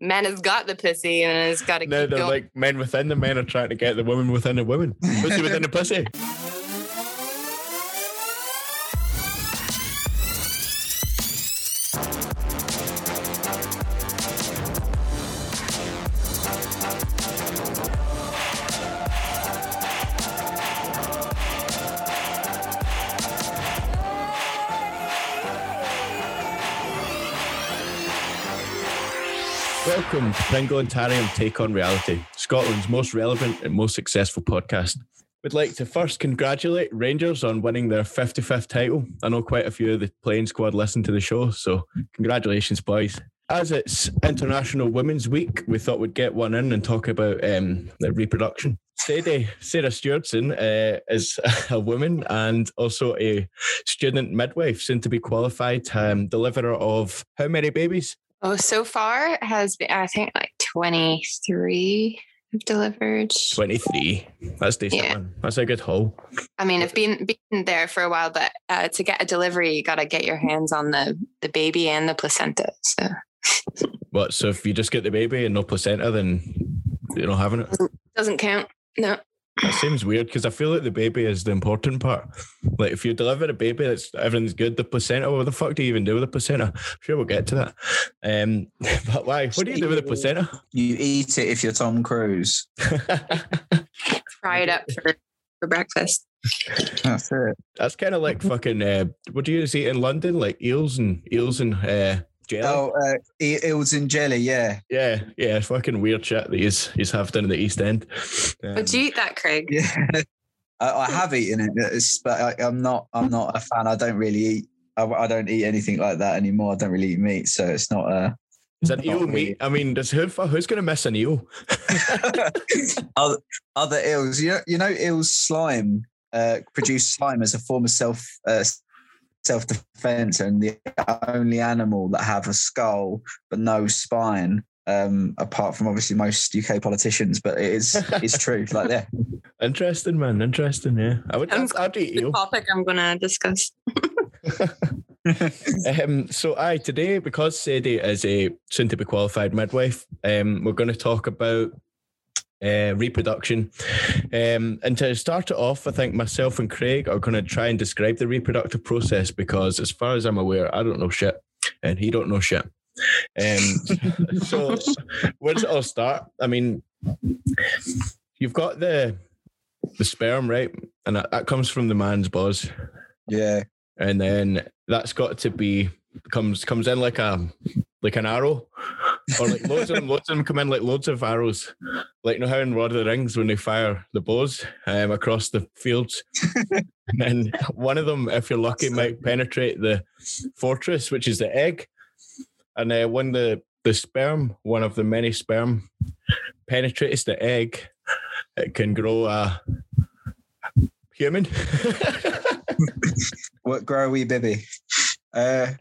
man has got the pussy and has got to No, keep they're going. like men within the men are trying to get the woman within the woman. Pussy within the pussy. Welcome to Pringle and Tarium Take on Reality, Scotland's most relevant and most successful podcast. We'd like to first congratulate Rangers on winning their 55th title. I know quite a few of the playing squad listen to the show, so congratulations, boys. As it's International Women's Week, we thought we'd get one in and talk about um, the reproduction. Sadie, Sarah Stewartson uh, is a woman and also a student midwife, soon to be qualified um, deliverer of how many babies? Oh, so far has been, I think, like 23 have delivered. 23. That's decent, Yeah. man. That's a good haul. I mean, I've been been there for a while, but uh, to get a delivery, you got to get your hands on the the baby and the placenta. So What? So if you just get the baby and no placenta, then you're not having it? doesn't count. No. That seems weird because I feel like the baby is the important part. Like if you deliver a baby, that's everything's good. The placenta, what the fuck do you even do with the placenta? I'm sure we'll get to that. Um, but why? What do you do with the placenta? You eat it if you're Tom Cruise. Fry it up for, for breakfast. That's it. That's kind of like fucking. Uh, what do you guys eat in London? Like eels and eels and uh, jelly. Oh, uh, e- eels and jelly, yeah. Yeah, yeah, fucking weird shit that he's he's have done in the East End. Um, Would you eat that, Craig? Yeah. I, I have eaten it, it's, but I, I'm not. I'm not a fan. I don't really eat. I, I don't eat anything like that anymore. I don't really eat meat, so it's not. Uh, is that eel really. meat? I mean, does who who's gonna miss an eel? other, other eels, you know, you know, eels slime uh, produce slime as a form of self uh, self defense, and the only animal that have a skull but no spine. Um, apart from obviously most UK politicians, but it is it's true. Like yeah, Interesting, man. Interesting. Yeah, I would. I'd, I'd eat The topic I'm going to discuss. Um, so, aye, today because Sadie is a soon to be qualified midwife, um, we're going to talk about uh, reproduction. Um, and to start it off, I think myself and Craig are going to try and describe the reproductive process because, as far as I'm aware, I don't know shit, and he don't know shit. Um, so, where does it all start? I mean, you've got the the sperm, right, and that, that comes from the man's balls yeah, and then that's got to be comes comes in like a like an arrow or like loads of them loads of them come in like loads of arrows. Like you know how in Lord of the Rings when they fire the bows um, across the fields? And then one of them if you're lucky might penetrate the fortress which is the egg. And uh, when the the sperm one of the many sperm penetrates the egg it can grow a human. What grow a wee baby. Uh,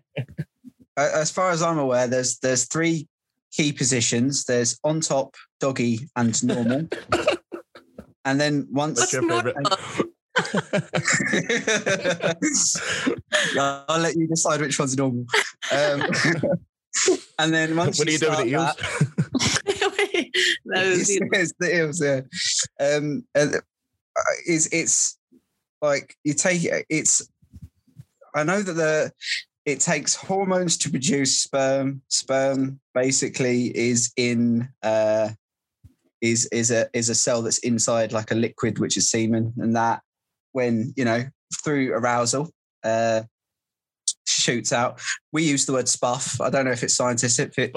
as far as I'm aware, there's there's three key positions. There's on top, doggy, and normal. and then once What's your favorite? I'll let you decide which one's normal. Um, and then once what do you do with the eels? start that it's, it's the eels, yeah. Um, and, uh, it's it's like you take it. It's I know that the it takes hormones to produce sperm. Sperm basically is in uh, is is a is a cell that's inside like a liquid, which is semen, and that when you know through arousal. Uh, shoots out. We use the word spuff. I don't know if it's scientific.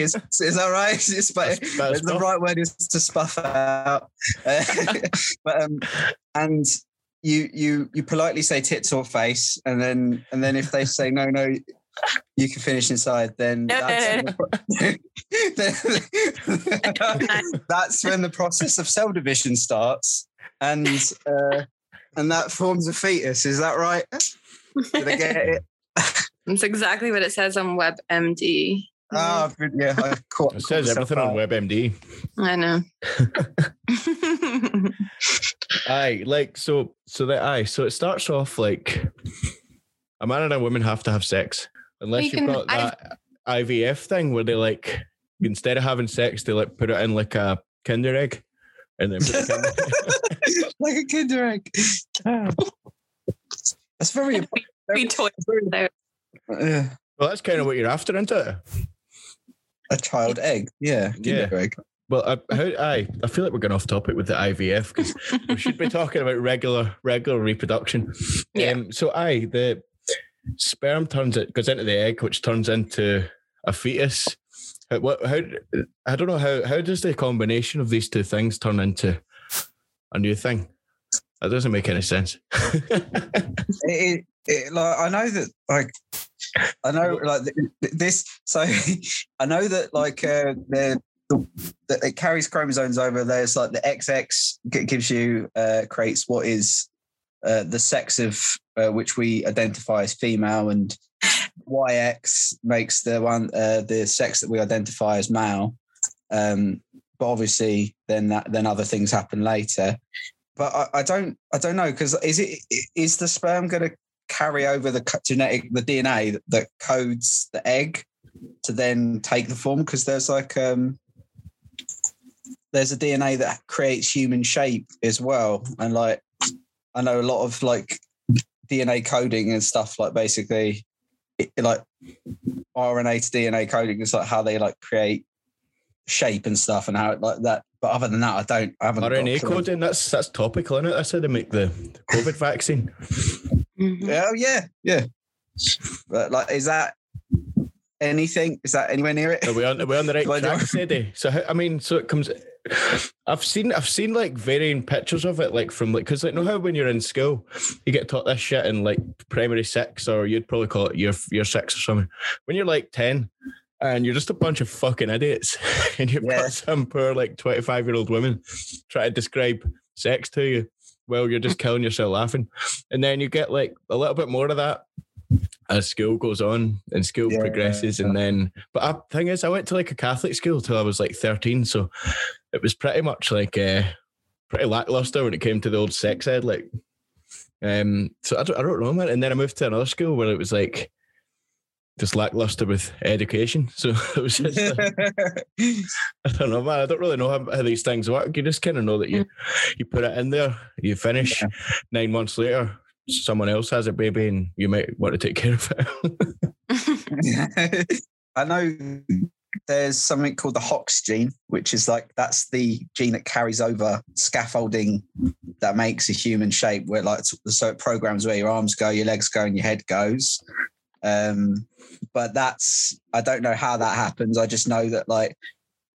is, is that right? It's, but the right word is to spuff out. Uh, but um, and you you you politely say tits or face, and then and then if they say no no. You can finish inside. Then No, no, that's, no, Then- that's when the process of cell division starts, and uh, and that forms a fetus. Is that right? Did I get it? That's exactly what it says on WebMD. Oh, yeah. I caught, It says everything on WebMD. I know. Aye, like so so that aye, so it starts off like a man and a woman have to have sex. Unless You you've can- got that IVF thing where they like instead of having sex, they like put it in like a Kinder egg, and then put the Kinder- like a Kinder egg. That's very. we very, toys very there. uh, well, that's kind of what you're after, isn't it? a child egg. Yeah, Kinder Yeah. egg. Well, I, how, I I feel like we're going off topic with the IVF because we should be talking about regular regular reproduction. Yeah. Um, so, I the sperm turns it goes into the egg, which turns into a fetus. How, what? How? I don't know how. How does the combination of these two things turn into a new thing? That doesn't make any sense. It, it, it, like I know that like I know like th- th- this. So I know that like uh, the. The- it carries chromosomes over. There's like the XX gives you uh, creates what is uh, the sex of uh, which we identify as female, and YX makes the one uh, the sex that we identify as male. Um, but obviously, then that then other things happen later. But I, I don't I don't know because is it is the sperm going to carry over the genetic the DNA that, that codes the egg to then take the form? Because there's like um there's a DNA that creates human shape as well, and like I know a lot of like DNA coding and stuff like basically it, like RNA to DNA coding is like how they like create shape and stuff and how it like that. But other than that, I don't. I haven't. RNA coding that's that's topical, isn't it? That's how they make the, the COVID vaccine. Mhm. Yeah, Oh yeah, yeah. But like, is that anything? Is that anywhere near it? Are we on, are we on the right track? So I mean, so it comes. I've seen I've seen like varying pictures of it, like from like because like know how when you're in school you get taught this shit in like primary six or you'd probably call it year year six or something. When you're like ten and you're just a bunch of fucking idiots and you've Yeah. got some poor like twenty five year old women try to describe sex to you, well you're just killing yourself laughing, and then you get like a little bit more of that as school goes on and school Yeah. progresses and then but I thing is I went to like a Catholic school till I was like 13 so it was pretty much like uh pretty lackluster when it came to the old sex ed like um so I don't, I don't know man and then I moved to another school where it was like just lackluster with education so it was just like, I don't know man I don't really know how, how these things work you just kind of know that you you put it in there you finish Yeah. nine months later someone else has a baby and you might want to take care of it I know there's something called the Hox gene, which is like that's the gene that carries over scaffolding that makes a human shape. Where like so it programs where your arms go, your legs go, and your head goes. Um, but that's I don't know how that happens. I just know that like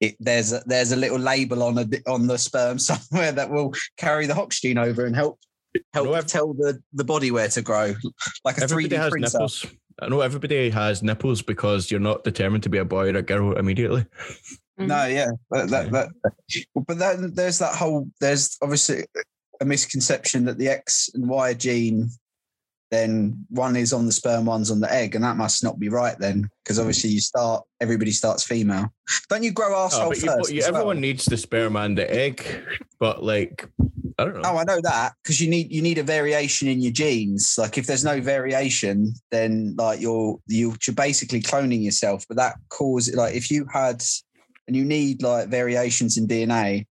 it, there's a, there's a little label on a on the sperm somewhere that will carry the Hox gene over and help help No, tell the the body where to grow, like a three Everybody D has printer. nipples. I know everybody has nipples because you're not determined to be a boy or a girl immediately. Mm-hmm. No, yeah, that, that, that, but then there's that whole. There's obviously a misconception that the X and Y gene, then one is on the sperm, one's on the egg, and that must not be right then, because mm. obviously you start. Everybody starts female. Don't you grow Oh, asshole but you, first? but you, as well? everyone needs the sperm and the egg, but like I don't know. Oh, I know that because you need you need a variation in your genes. Like if there's no variation, then like you're you- you're basically cloning yourself. But that cause like if you had and you need like variations in DNA,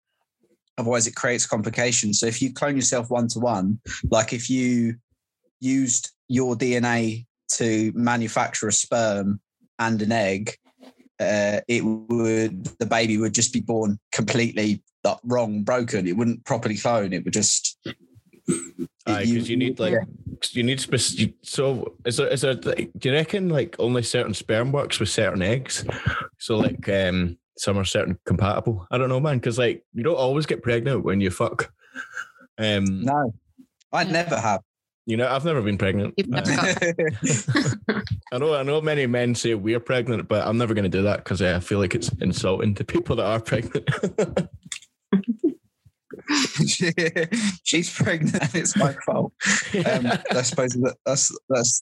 otherwise it creates complications. So if you clone yourself one to one, like if you used your DNA to manufacture a sperm and an egg, uh, it would the baby would just be born completely like, wrong, broken. It wouldn't properly clone. It would just. because you, need like yeah. you need spec- so is there is there like, do you reckon like only certain sperm works with certain eggs so like um some are certain compatible i don't know man because like you don't always get pregnant when you fuck um no, I'd never have. You know i've never been pregnant. You've never Uh, got i know i know many men say we're pregnant but i'm never going to do that because i feel like it's insulting to people that are pregnant She's pregnant and it's my fault. Um, I suppose that, that's that's.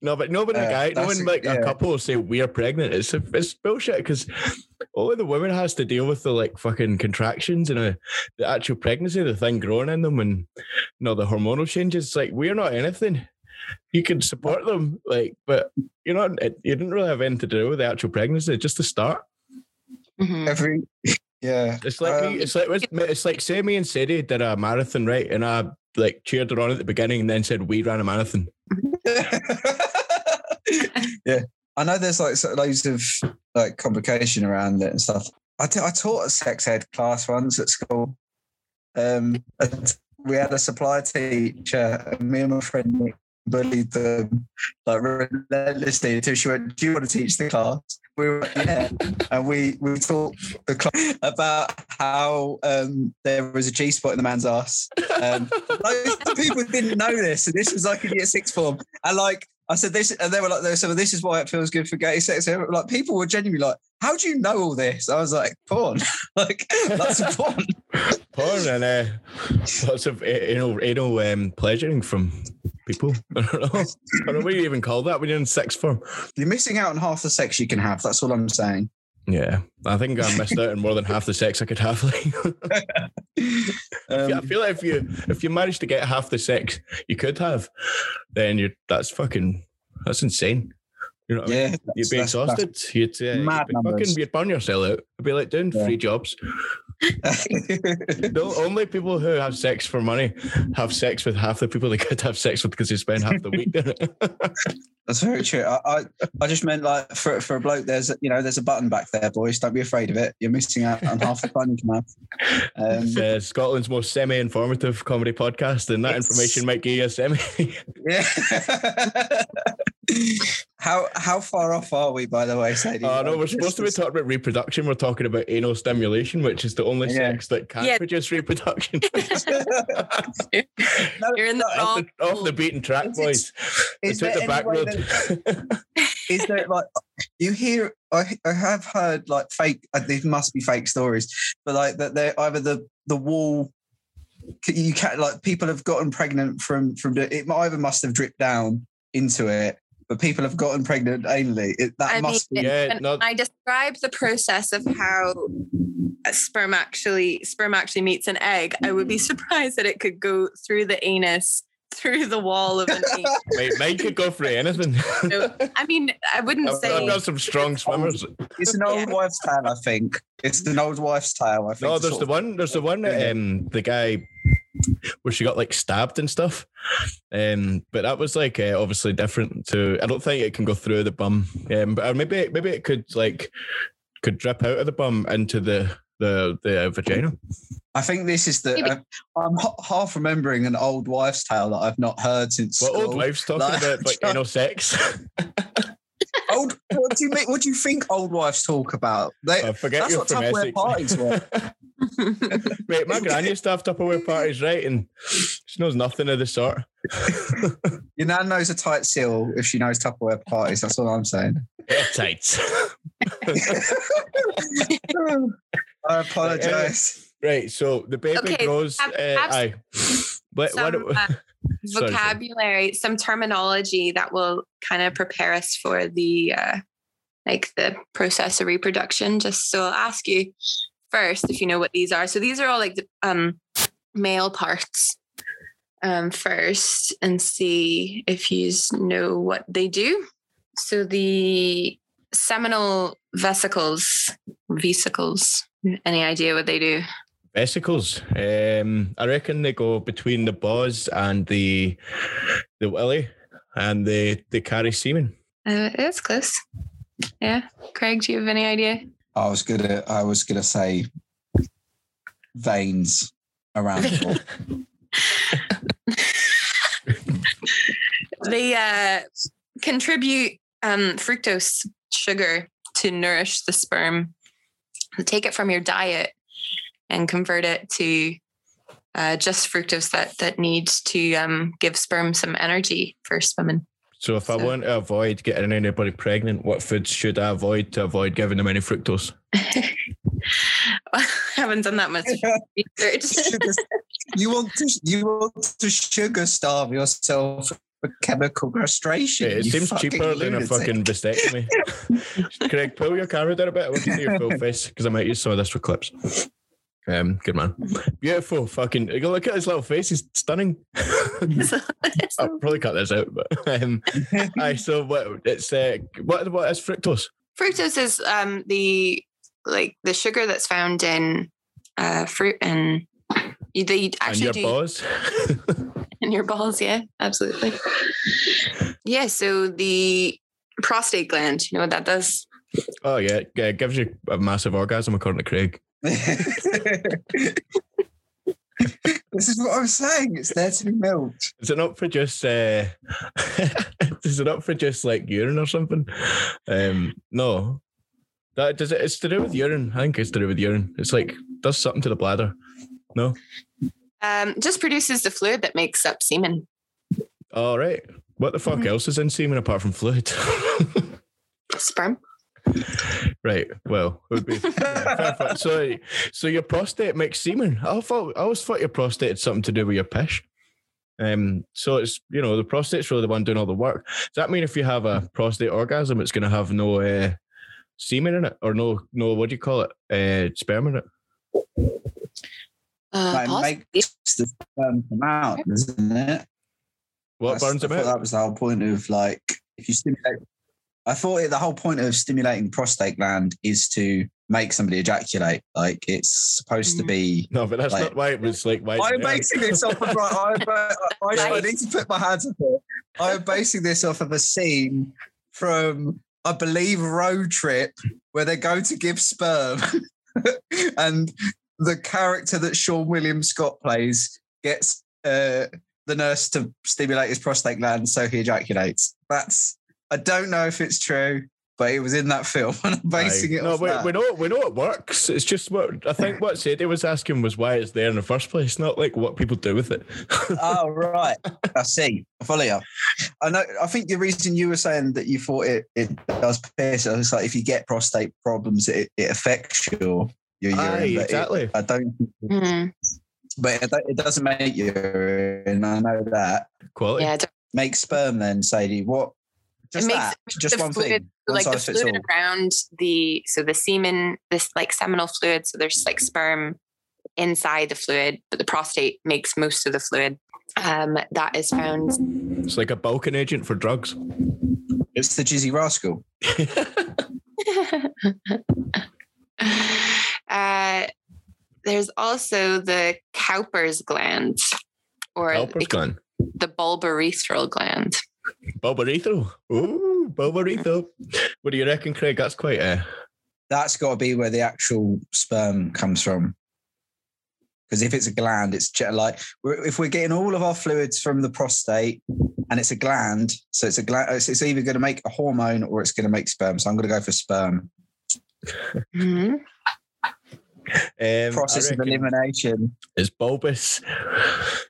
No, but no, but a Uh, guy, no that's one a- like a couple will say we're pregnant. It's it's bullshit because only the woman has to deal with the like fucking contractions and uh, the actual pregnancy, the thing growing in them, and you know the hormonal changes. It's like we're not anything. you can support them, like, but you know, it, you didn't really have anything to do with the actual pregnancy, just to start. Mhm. Every yeah. It's like Um, me, it's like it's like say me and Sadie did a marathon, right? And I like cheered her on at the beginning and then said we ran a marathon. yeah, I know there's like loads of like complication around it and stuff. I t- I taught a sex ed class once at school. Um, we had a supply teacher, and me and my friend Nick bullied them like relentlessly until she went, "Do you want to teach the class?" We were and we we talked about how um, there was a G spot in the man's ass. Um, people didn't know this, and this was like in year six form. And like I said, this, and they were like, this is why it feels good for gay sex. Like people were genuinely like, how do you know all this? I was like, porn, like lots of porn. Porn and uh, lots of eh, anal anal um, pleasuring from people. I don't know. I don't know what you even call that when you're in sex form. You're missing out on half the sex you can have. That's all I'm saying. Yeah, I think I missed out on more than half the sex I could have. Like, I Um, feel like if you if you manage to get half the sex you could have, then you're that's fucking that's insane. You know what I mean? yeah, You'd be exhausted. You'd, uh, mad you'd, be fucking, you'd burn yourself out. It'd be like doing Yeah. three jobs. The only people who have sex for money have sex with half the people they could have sex with because they spend half the week doing it. That's very true. I, I, I just meant like for, for a bloke, there's you know there's a button back there, boys. Don't be afraid of it. You're missing out on half the fun you can have. Um, It's uh, Scotland's most semi-informative comedy podcast, and that information might give you a semi. yeah. How how far off are we, by the way, Sadie? Oh no, we're supposed to be talking about reproduction. We're talking about anal stimulation, which is the only Yeah. sex that can Yeah. produce reproduction. You're in the off, the, off the beaten track, Is boys. They is took there the back road. is there like you hear I, I have heard like fake uh, these must be fake stories but like that they're either the the wall you can't like people have gotten pregnant from from the, it either must have dripped down into it but people have gotten pregnant anally it, that I must mean, be Yeah, when no- I describe the process of how a sperm actually sperm actually meets an egg, I would be surprised that it could go through the anus, through the wall of an anus. Mate, mine could go for anything. No, I mean, I wouldn't I've, I've got some strong swimmers. it's an old Yeah. wives tale i think it's an old wives tale i think No, there's the one. There's the one um the guy where she got like stabbed and stuff. Um, but that was like uh, obviously different to. I don't think it can go through the bum. Um, but maybe maybe it could like could drip out of the bum into the the the vagina. i think this is the uh, i'm half remembering an old wives tale that i've not heard since What old school. wives talking Like- about like anal sex? old what do you mean what do you think old wives talk about they I forget That's you're what from Tupperware parties were. Mate, my granny used to have Tupperware parties, right? And she knows nothing of the sort. Your nan knows a tight seal if she knows Tupperware parties. That's all I'm saying. Tights. I apologise. right, so the baby Okay, grows. have- uh, have aye. What, what, some uh, sorry. vocabulary, some terminology that will kind of prepare us for the uh, like the process of reproduction. Just so I'll ask you first if you know what these are. So these are all like the um, male parts um, first, and see if you know what they do. So the seminal vesicles, vesicles. Any idea what they do? Vesicles. Um, I reckon they go between the balls and the the willy, and they they carry semen. Uh, it's close. Yeah, Craig, do you have any idea? I was gonna I was gonna say veins around the they uh, contribute um, fructose sugar to nourish the sperm. They take it from your diet and convert it to uh, just fructose that that needs to um, give sperm some energy for swimming. So if I want to avoid getting anybody pregnant, what foods should I avoid to avoid giving them any fructose? I haven't done that much research. you want to you want to sugar starve yourself for chemical castration. Yeah, it you seems fucking cheaper than a fucking vasectomy. Craig, pull your camera down a bit. I want to see your full face because I might use some of this for clips. Um, good man. Beautiful. Fucking you look at his little face. He's stunning. I'll probably cut this out, but um, aye, so what? It's uh, what? What is fructose? Fructose is um, the like the sugar that's found in uh, fruit and you, they And actually your do balls. in your balls. Yeah, absolutely. Yeah. So the prostate gland, you know what that does? oh yeah, yeah, it gives you a massive orgasm according to Craig. This is what I'm saying. It's there to be milked. Is it not produce? Uh, is it not for just like urine or something? Um, no. That does it. It's to do with urine. I think it's to do with urine. It's like does something to the bladder. No. Um, just produces the fluid that makes up semen. All right. What the fuck Mhm. else is in semen apart from fluid? Sperm. Right. Well, would be yeah, so. So your prostate makes semen. I thought I always thought your prostate had something to do with your pish. Um. So it's you know the prostate's really the one doing all the work. Does that mean if you have a prostate orgasm, it's going to have no uh, semen in it or no no what do you call it uh, sperm in it? Uh, Like, possibly. makes the sperm come out, isn't it? What That's- burns I a thought bit? That was the whole point of like if you stimulate. I thought it, the whole point of stimulating prostate gland is to make somebody ejaculate. Like it's supposed to Mm. be. No, but that's like- not why it was like. Why I'm there. basing this off of right. I, I, I, I need to put my hands up here. I'm basing this off of a scene from, I believe, Road Trip, where they go to give sperm, and the character that Seann William Scott plays gets uh, the nurse to stimulate his prostate gland so he ejaculates. That's. I don't know if it's true, but it was in that film, and I'm basing Aye. it no, off we, that. we know we know it works. It's just what I think. What Sadie was asking was why it's there in the first place, not like what people do with it. oh right, I see. I follow you. I know. I think the reason you were saying that you thought it it does piss, it's like if you get prostate problems, it, it affects your your urine. Aye, but it- exactly. I don't. Hmm. But it, it doesn't make urine. I know that. Quality. Yeah, Make sperm then, Sadie. What? Just makes that. Just the one fluid- thing. One like the fits fluid all. around the so the semen, this like seminal fluid. So there's like sperm inside the fluid, but the prostate makes most of the fluid. Um, that is found. It's like a bulking agent for drugs. It's the Jizzy Rascal. uh, there's also the Cowper's gland, or Helper's the, gone. the bulbourethral gland. Bulbarito. Ooh, Bulbarito. What do you reckon, Craig? That's quite a. That's got to be where the actual sperm comes from. Because if it's a gland, it's like if we're getting all of our fluids from the prostate and it's a gland, so it's a gland, it's, it's either going to make a hormone or it's going to make sperm. So I'm going to go for sperm. Mhm. Um, Process of elimination. It's bulbous.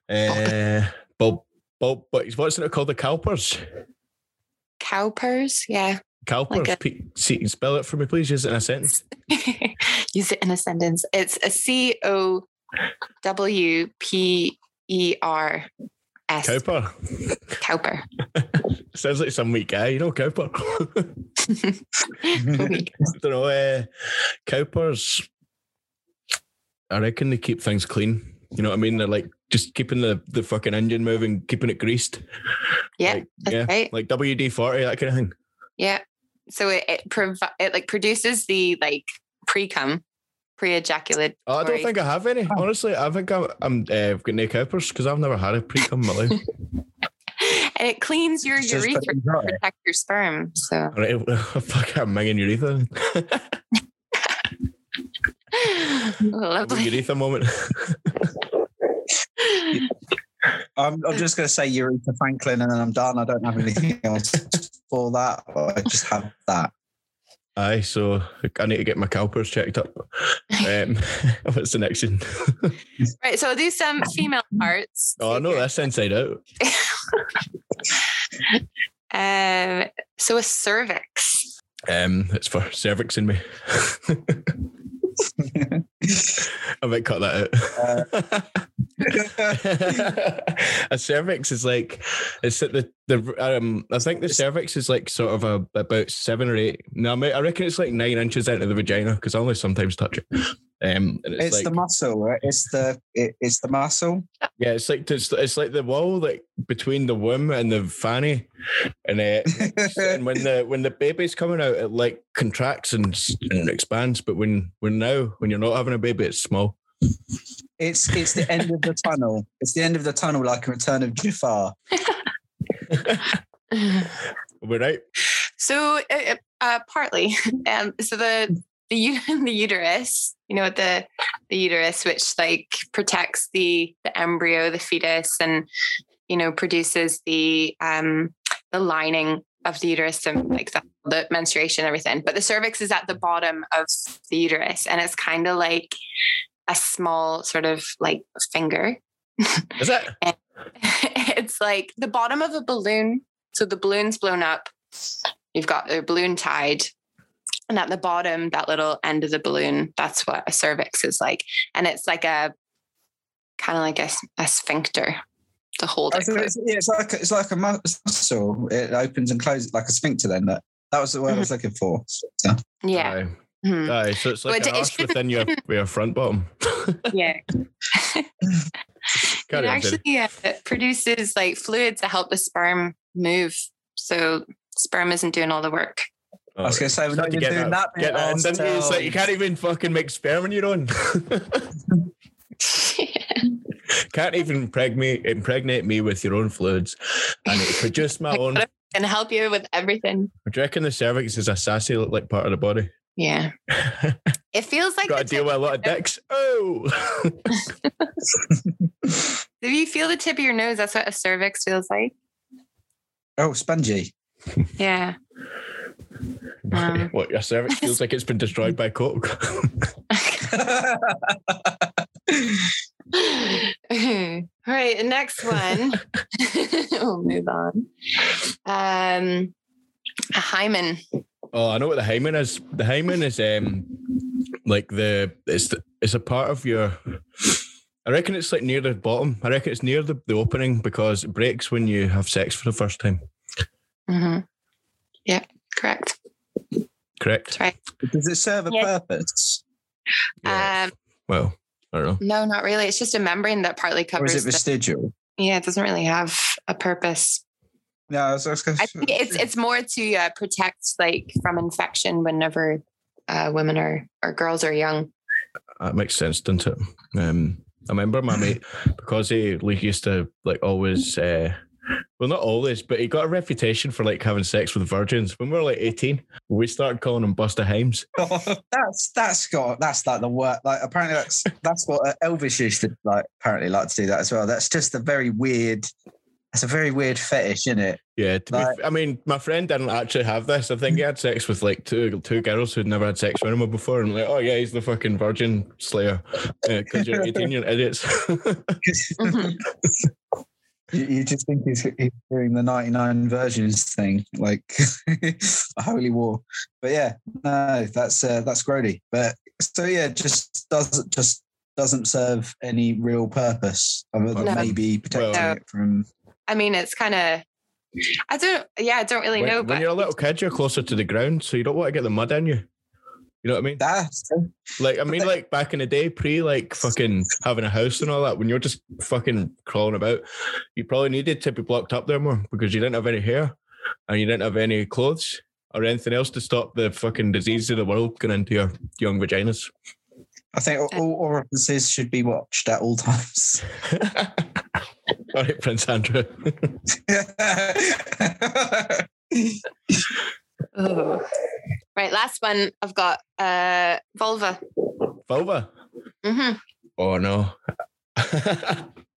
Uh, bulb, bulb, but what's it called? The Cowpers? Cowpers, yeah. Cowpers. Like a- P- see, spell it for me, please. Use it in a sentence. Use it in a sentence. It's a C O W P E R S. Cowper. Cowper. Sounds like some weak guy, you know, Cowper. I don't know. Uh, Cowpers, I reckon they keep things clean. You know what I mean? They're like just keeping the, the fucking engine moving, keeping it greased. yeah, Like, that's yeah, right. like WD 40, that kind of thing. Yeah. So it it, provi- it like produces the like pre cum, pre ejaculate. Oh, I don't think I have any. Honestly, I think I'm, I'm uh, I've got no Cowpers because I've never had a pre cum in my life. and it cleans your Just put it urethra to protect your sperm. So right, fuck, I'm minging urethra. Lovely. urethra moment. I'm, I'm just going to say Urethra Franklin and then I'm done. I don't have anything else for that. I just have that. Aye, so I need to get my calipers checked up. Um, what's the next one? Right. So I'll do some female parts. Oh, I know that's inside out. Um, so a cervix. Um, it's for cervix in me. I might cut that out. a cervix is like it's at the the um. I think the cervix is like sort of a about seven or eight. No, I, I reckon it's like nine inches out of the vagina because I only sometimes touch it. Um, and it's, It's like, the muscle. Right? It's the it, it's the muscle. yeah, it's like it's, it's like the wall like between the womb and the fanny, and uh, and when the when the baby's coming out, it like contracts and, and expands. But when when now when you're not having a baby, it's small. It's it's the end of the tunnel. It's the end of the tunnel, like a return of Jafar. We're right. So, uh, uh, partly, um, so the the the uterus, you know, the the uterus, which like protects the the embryo, the fetus, and you know produces the um the lining of the uterus and like the, the menstruation, and everything. But the cervix is at the bottom of the uterus, and it's kind of like a small sort of like finger. Is it? it's like the bottom of a balloon. So the balloon's blown up. You've got the balloon tied. And at the bottom, that little end of the balloon, that's what a cervix is like. And it's like a kind of like a, a sphincter to hold it. it's, yeah, it's like it's like a muscle. It opens and closes like a sphincter. Then that that was the word I was looking for. So, Yeah. Aye. Mhm. Aye, so it's like But an it arse shouldn't- within your, your front bottom. Yeah. it on, actually uh, it produces like fluid to help the sperm move. So sperm isn't doing all the work. I was going to say we're not Start to even get doing that. bit, Get that in, didn't you? It's like you can't um, even fucking make sperm on your own. can't even impregnate impregnate me with your own fluids. I need to produce my own. and help you with everything. Do you reckon the cervix is a sassy like part of the body? Yeah. It feels like Got to deal with a lot of dicks. Oh, if you feel the tip of your nose, that's what a cervix feels like. Oh, spongy. Yeah. Um. what your cervix feels like it's been destroyed by coke. All right, next one. we'll move on. Um, a hymen. Oh, I know what the hymen is. The hymen is um like the it's the, it's a part of your. I reckon it's like near the bottom. I reckon it's near the, the opening because it breaks when you have sex for the first time. Mm-hmm. Yeah, correct. Correct. Right. Does it serve a Yeah. purpose? Yeah. Um, well, I don't know. no, not really. It's just a membrane that partly Or covers. is it the- vestigial? yeah, it doesn't really have a purpose. No, I was, I was gonna I think it's it's more to uh, protect like from infection whenever uh, women are or girls are young. That makes sense, doesn't it? Um, I remember my mate because he like used to like always. Uh, well, not always, but he got a reputation for like having sex with virgins. When we were like eighteen, we started calling him Buster Himes. that's that's got that's like the work. Like apparently that's that's what uh, Elvis used to like. Apparently like to do that as well. That's just a very weird. That's a very weird fetish, isn't it? Yeah, to be, Like- f- I mean, my friend didn't actually have this. I think he had sex with like two two girls who'd never had sex with him before, and like, oh yeah, he's the fucking virgin slayer because you're eighteen, you're idiots. You, you just think he's, he's doing the 99 versions thing, like a holy war. But yeah, no, that's uh, that's grody. But so yeah, just doesn't just doesn't serve any real purpose other than No. maybe protecting No. it from. I mean, it's kind of. I don't. Yeah, I don't really when, know. when But you're a little kid, you're closer to the ground, so you don't want to get the mud in you. You know what I mean? That's Like, I mean, like back in the day, pre like fucking having a house and all that, when you're just fucking crawling about, you probably needed to be blocked up there more because you didn't have any hair and you didn't have any clothes or anything else to stop the fucking disease of the world going into your young vaginas. I think all, all orifices should be watched at all times. all right, Prince Andrew. Oh. Right, last one. I've got uh, vulva. Vulva. hmm Oh no.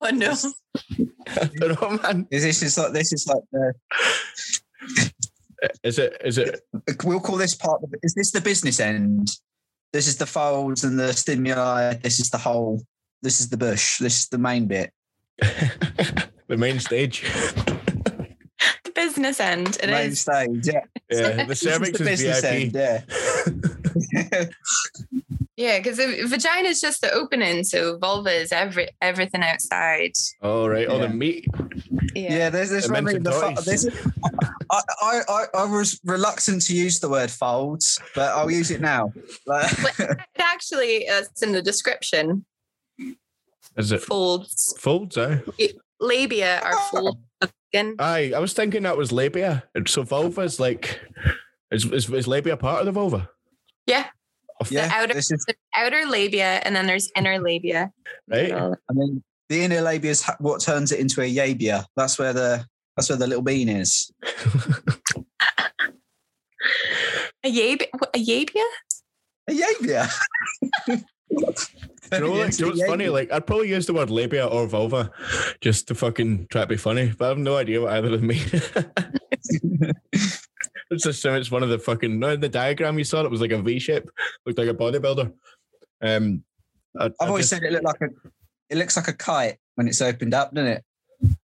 Oh no! I don't know, man. is this is like this is like the Is it? Is it? we'll call this part of is this the business end? This is the folds and the stimuli. This is the whole. This is the bush. This is the main bit. the main stage. The business end. It main is. stage. Yeah. Yeah, the This cervix the is, business VIP. end. Yeah. Yeah, because vagina is just the opening, so vulva is every everything outside. Oh right, all Yeah. the meat. Yeah, there's this The one. mental The fo- toys. there's, I, I, I, I was reluctant to use the word folds, but I'll use it now. Like, It actually, uh, it's in the description. Is it Folds, folds? Eh? labia are fold of skin. Aye, I was thinking that was labia. So vulva is like, is, is, is labia part of the vulva? Yeah, oh, yeah, outer- this is. There's outer labia, and then there's inner labia. Right. Middle. I mean, the inner labia is what turns it into a yabia. That's where the that's where the little bean is. A yabia? A yabia? A yabia. Do you know, like, you know what's funny? Like, I'd probably use the word labia or vulva just to fucking try to be funny, but I have no idea what either of them mean. It's just so it's one of the fucking no the diagram you saw it was like a V shape, looked like a bodybuilder. Um, I, I've I always just- said it looked like a it looks like a kite when it's opened up, doesn't it?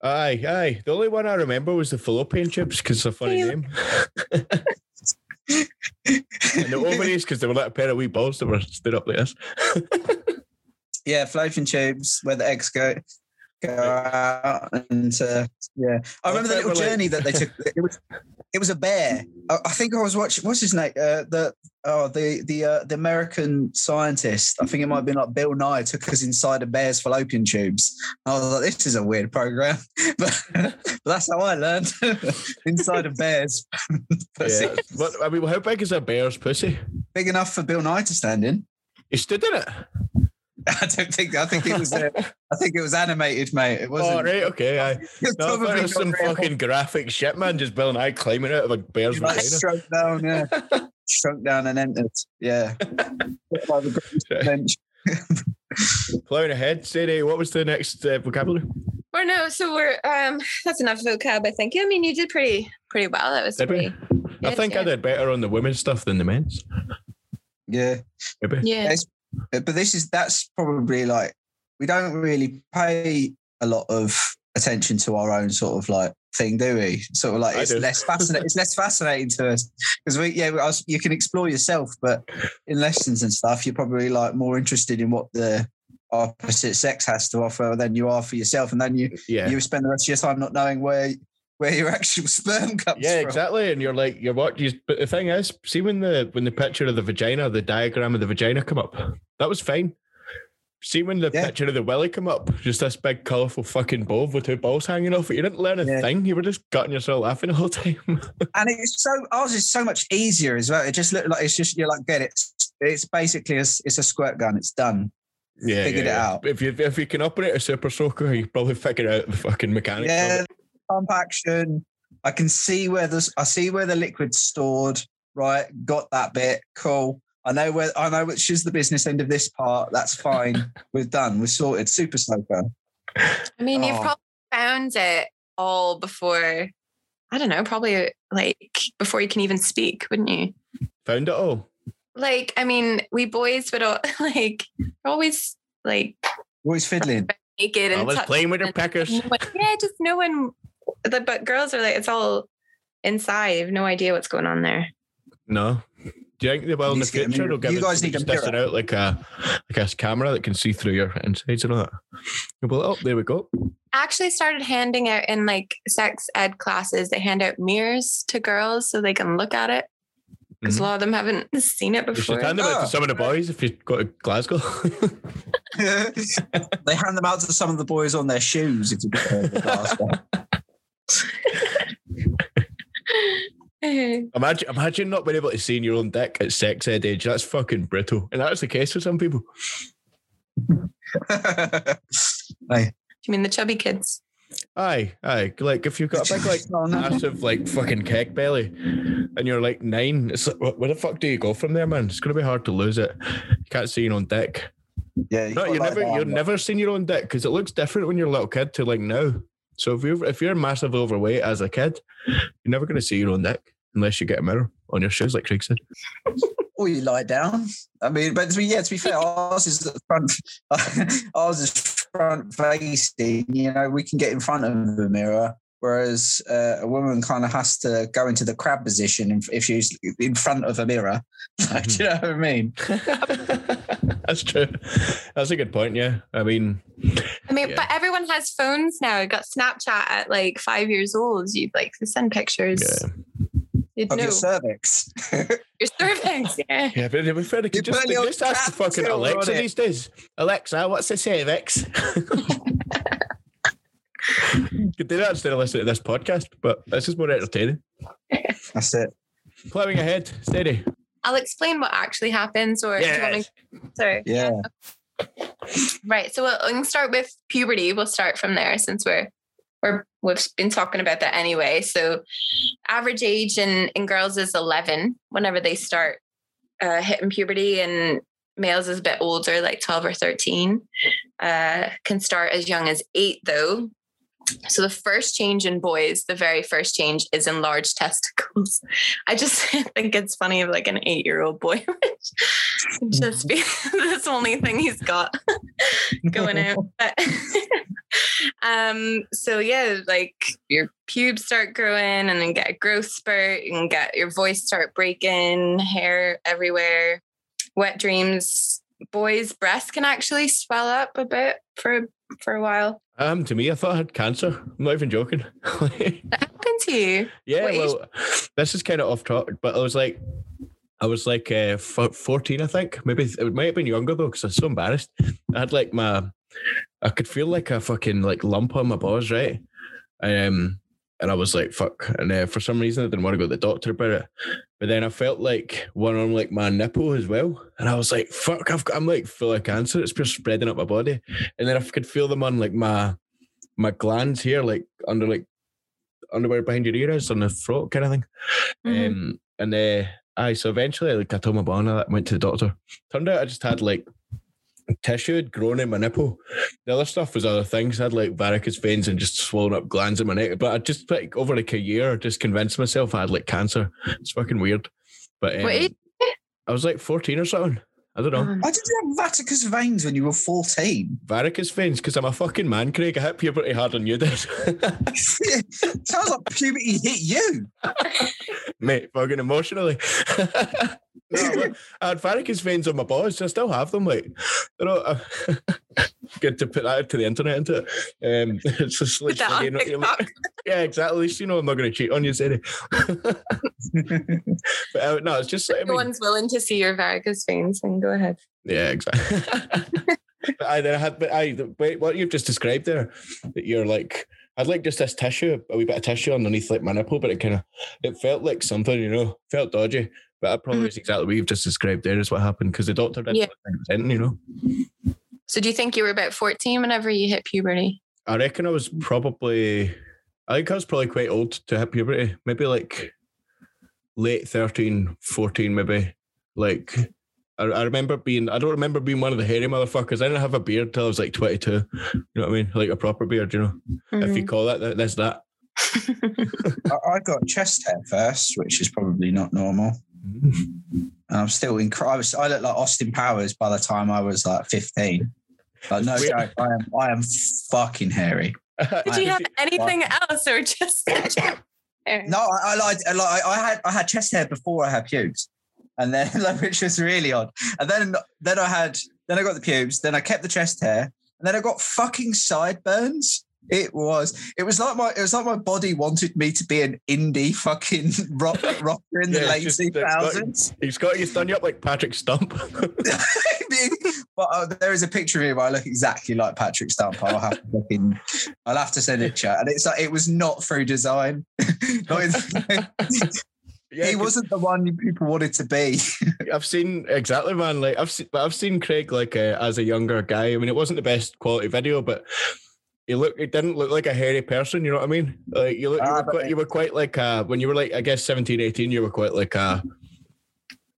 aye, aye. The only one I remember was the fallopian tubes because it's a funny Yeah. name, and the ovaries because they were like a pair of wee balls that were stood up like this. Yeah, fallopian tubes where the eggs go go out and uh, yeah. I remember the little journey that they took. It was it was a bear. I, I think I was watching. What's his name? Uh, the oh the the uh, the American scientist. I think it might have been like Bill Nye took us inside a bear's fallopian tubes. I was like, this is a weird program, but, but that's how I learned inside of bears. pussy. Yeah. What, I mean, how big is a bear's pussy? Big enough for Bill Nye to stand in. He stood in it. I don't think. I think it was. Uh, I think it was animated, mate. It wasn't. Oh, right, okay, aye. It's No, I probably was some not real. fucking graphic shit, man. Just Bill Nye climbing out of a bear's like vagina. shrunk down, yeah. shrunk down and entered. Yeah. By the great bench. Plowing ahead, Sadie, what was the next uh, vocabulary? Or no, so we're um that's enough vocab, I think. I mean you did pretty pretty well. That was Did we? pretty I Yes, think I did better on the women's stuff than the men's. Yeah. Maybe. yeah. It's- But this is that's probably like we don't really pay a lot of attention to our own sort of like thing, do we? Sort of like I it's do. less fascinating. it's less fascinating to us because we yeah, was- you can explore yourself, but in lessons and stuff, you're probably like more interested in what the opposite sex has to offer than you are for yourself, and then you Yeah. you spend the rest of your time not knowing where where your actual sperm comes from. Yeah, from. exactly. And you're like, you're what you but the thing is, see when the when the picture of the vagina, the diagram of the vagina come up, that was fine. See when the Yeah. picture of the willy come up, just this big colourful fucking bulb with two balls hanging off it. You didn't learn a Yeah. thing. You were just gutting yourself laughing the whole time. and it's so ours is so much easier as well. It just looked like it's just you're like get it. It's basically a, it's a squirt gun. It's done. yeah, Figured yeah, it out. If you if you can operate a super soaker, you probably figure out the fucking mechanics. of Yeah, it. pump action. I can see where the I see where the liquid's stored. Right, got that bit. Cool. I know where I know which is the business end of this part. That's fine. We're done. We're sorted. Super soaker. I mean you've Oh. probably found it all before I don't know, probably like before you can even speak, wouldn't you? Found it all. Like, I mean, we boys would all like we're always like Always fiddling. naked I and was playing with the peckers. no yeah, just no one the, but girls are like it's all inside. You have no idea what's going on there. No. Do you think they will in the Needs to future? They'll give You it- guys need a just test it out like a like a camera that can see through your insides and all that. You'll be like, oh, there we go. actually started handing out in like sex ed classes they hand out mirrors to girls so they can look at it because Mhm. a lot of them haven't seen it You should before hand them out Oh. to some of the boys if you go to Glasgow. they hand them out to some of the boys on their shoes if you get the glass one. imagine, imagine not being able to see in your own dick at sex ed age. That's fucking brutal, and that's the case for some people. Hey, you mean the chubby kids Aye, aye. Like if you've got a big like Oh, no. massive like fucking keg belly, and you're like nine, it's like, where the fuck do you go from there, man? It's gonna be hard to lose it. You can't see your own dick. yeah, you No, you lie never, you've never seen your own dick because it looks different when you're a little kid to like now. So if you're if you're massively overweight as a kid, you're never going to see your own dick unless you get a mirror on your shoes, like Craig said. or you lie down. I mean, but to be, yeah, to be fair, ours is the front. ours is front facing. You know, we can get in front of the mirror whereas uh, a woman kind of has to go into the crab position if, if she's in front of a mirror. Like, do you know what I mean? That's true. That's a good point. Yeah. I mean, I mean, Yeah. but everyone has phones now. I got Snapchat at like five years old. You'd like to send pictures. yeah. You'd Of know your cervix. your cervix. Yeah. Yeah, but to be fair, they You could just, put just ask the crab fucking tail on Alexa these days. Alexa, what's the cervix? could do that instead of listening to this podcast, but this is more entertaining. That's it. Plowing ahead, steady. I'll explain what actually happens. Or do you want me? Sorry. Yeah. Right. So we'll, we can start with puberty. We'll start from there since we're we're we've been talking about that anyway. So average age in in girls is eleven whenever they start uh, hitting puberty, and males is a bit older, like twelve or thirteen. Uh, can start as young as eight though. So the first change in boys, the very first change is in large testicles. I just think it's funny of like an eight-year-old boy would just be this only thing he's got going out. But, um, so yeah, like your pubes start growing and then get a growth spurt, and get your voice start breaking, hair everywhere, wet dreams. Boys' breasts can actually swell up a bit for for a while. Um, to me, I thought I had cancer. I'm not even joking. That happened to you. yeah, What age? well, this is kind of off topic, but I was like, I was like uh, f- 14, I think. Maybe it might have been younger though, because I was so embarrassed. I had like my, I could feel like a fucking like lump on my balls, right? Um, and I was like, fuck. And uh, for some reason, I didn't want to go to the doctor about it. But then I felt like one on like my nipple as well. And I was like, fuck, I've got, I'm like full of cancer. It's just spreading up my body. And then I could feel them on like my, my glands here, like under like underwear behind your ears on the throat kind of thing. Mhm. Um, and uh, aye, so eventually, like I told my mum, I went to the doctor. Turned out I just had like tissue had grown in my nipple. The other stuff was other things. I had like varicose veins and just swollen up glands in my neck. But I just like over like a year, just convinced myself I had like cancer. It's fucking weird. But um? I was like 14 or something. I don't know. Why did you have varicose veins when you were 14? Varicose veins, because I'm a fucking man, Craig. I hit puberty harder than you did. Sounds like puberty hit you. Mate, fucking emotionally. no, I had varicose veins on my balls. I still have them. Like, you know, uh, good to put that out to the internet, into it? Um, it's just on you know, TikTok. yeah, exactly. At least you know I'm not going to cheat on you, Sadie. but uh, no, it's just. I If mean, one's willing to see your varicose veins, then go ahead. yeah, exactly. but I then I had, but I wait, what you've just described there, that you're like. I'd like just this tissue, a wee bit of tissue underneath like my nipple, but it kind of it felt like something, you know, felt dodgy. But I probably Mhm. is exactly what you've just described there is what happened because the doctor didn't Yeah. think it was anything, you know. So do you think you were about 14 whenever you hit puberty? I reckon I was probably I think I was probably quite old to hit puberty. Maybe like late 13, 14 maybe. Like I, I remember being I don't remember being one of the hairy motherfuckers. I didn't have a beard till I was like 22. You know what I mean? Like a proper beard, you know. If Mm-hmm. you call that, that that's that. I, I got chest hair first, which is probably not normal. And I'm still in. I was. I look like Austin Powers by the time I was like 15. Like no Weird. joke, I am. I am fucking hairy. Did you have anything else or just No, I, I like. I, like- I had. I had chest hair before I had pubes, and then like, which was really odd. And then then I had. Then I got the pubes. Then I kept the chest hair, and then I got fucking sideburns. It was. It was like my. It was like my body wanted me to be an indie fucking rock rocker in the Yeah, late two thousands. He's got he's done you up like Patrick Stump. but uh, there is a picture of me where I look exactly like Patrick Stump. I'll have to in, I'll have to send it, chat. And it's like it was not through design. Not in- Yeah, he wasn't the one people wanted to be. I've seen exactly, man. Like I've seen, but I've seen Craig like uh, as a younger guy. I mean, it wasn't the best quality video, but he looked. It didn't look like a hairy person. You know what I mean? Like you look, you, Ah, were quite, you were quite like uh, when you were like I guess 17, 18, You were quite like uh,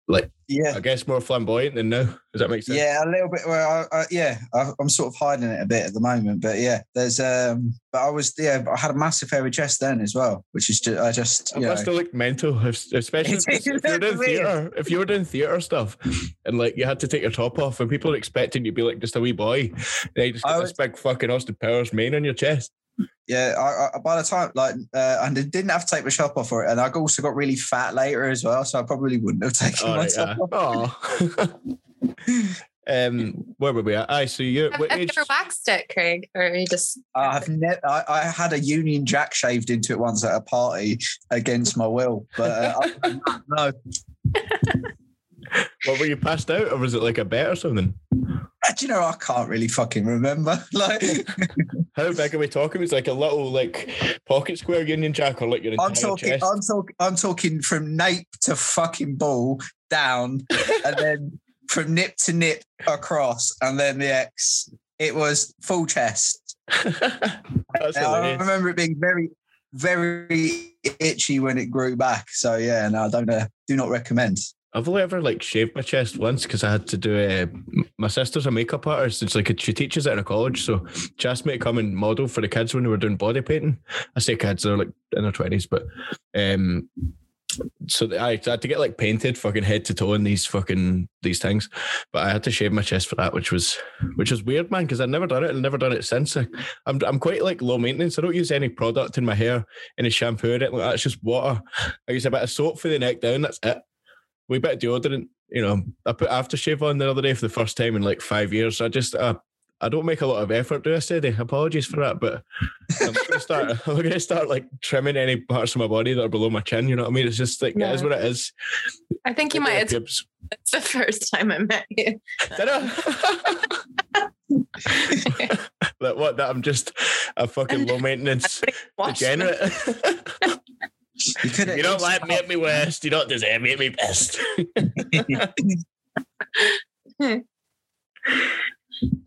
like Yeah. I guess more flamboyant than now. Does that make sense? Yeah, a little bit. Well, I, I, yeah, I, I'm sort of hiding it a bit at the moment, but yeah, there's. um But I was, yeah, I had a massive hairy chest then as well, which is just, I just, It you know, must have looked mental, especially if, if you were doing theatre. If you were doing theatre stuff, and like you had to take your top off, and people are expecting you to be like just a wee boy, then you just I got was- this big fucking Austin Powers mane on your chest. Yeah. I, I, by the time, like, uh, and I didn't have to take my shop off for it, and I also got really fat later as well, so I probably wouldn't have taken All my right, top off. Aw. um, where were we at? I so you're Have, you age? ever waxed it, Craig, or you just? I've never. I, I had a Union Jack shaved into it once at a party against my will, but uh, other than no. What were you passed out, or was it like a bet or something? Do you know I can't really fucking remember? Like How big are we talking? It's like a little like pocket square Union Jack, or like your entire I'm talking, chest. I'm talking, I'm talking from nape to fucking ball down, and then from nip to nip across, and then the X. It was full chest. I remember it being very, very itchy when it grew back. So yeah, no, I don't. Uh, do not recommend. I've only ever like shaved my chest once because I had to do uh, my sister's a makeup artist. It's like she teaches in a college, so she asked me to come and model for the kids when they were doing body painting. I say kids, they're like in their twenties, but um, so I, I had to get like painted fucking head to toe in these fucking these things, but I had to shave my chest for that, which was which was weird, man, because I'd never done it and never done it since. I, I'm I'm quite like low maintenance. I don't use any product in my hair, any shampoo or anything like that. It's just water. I use a bit of soap for the neck down. That's it wee bit of deodorant. You know, I put aftershave on the other day for the first time in like five years. I just uh, I don't make a lot of effort, do I, Sadie? Apologies for that, but I'm gonna start. I'm gonna start like trimming any parts of my body that are below my chin. You know what I mean? It's just like it is what it is. I think you might. It's, Pubes. it's the first time I met you. Did I? that what? That I'm just a fucking low maintenance degenerate. You you don't like me at me worst. You don't deserve me at me best.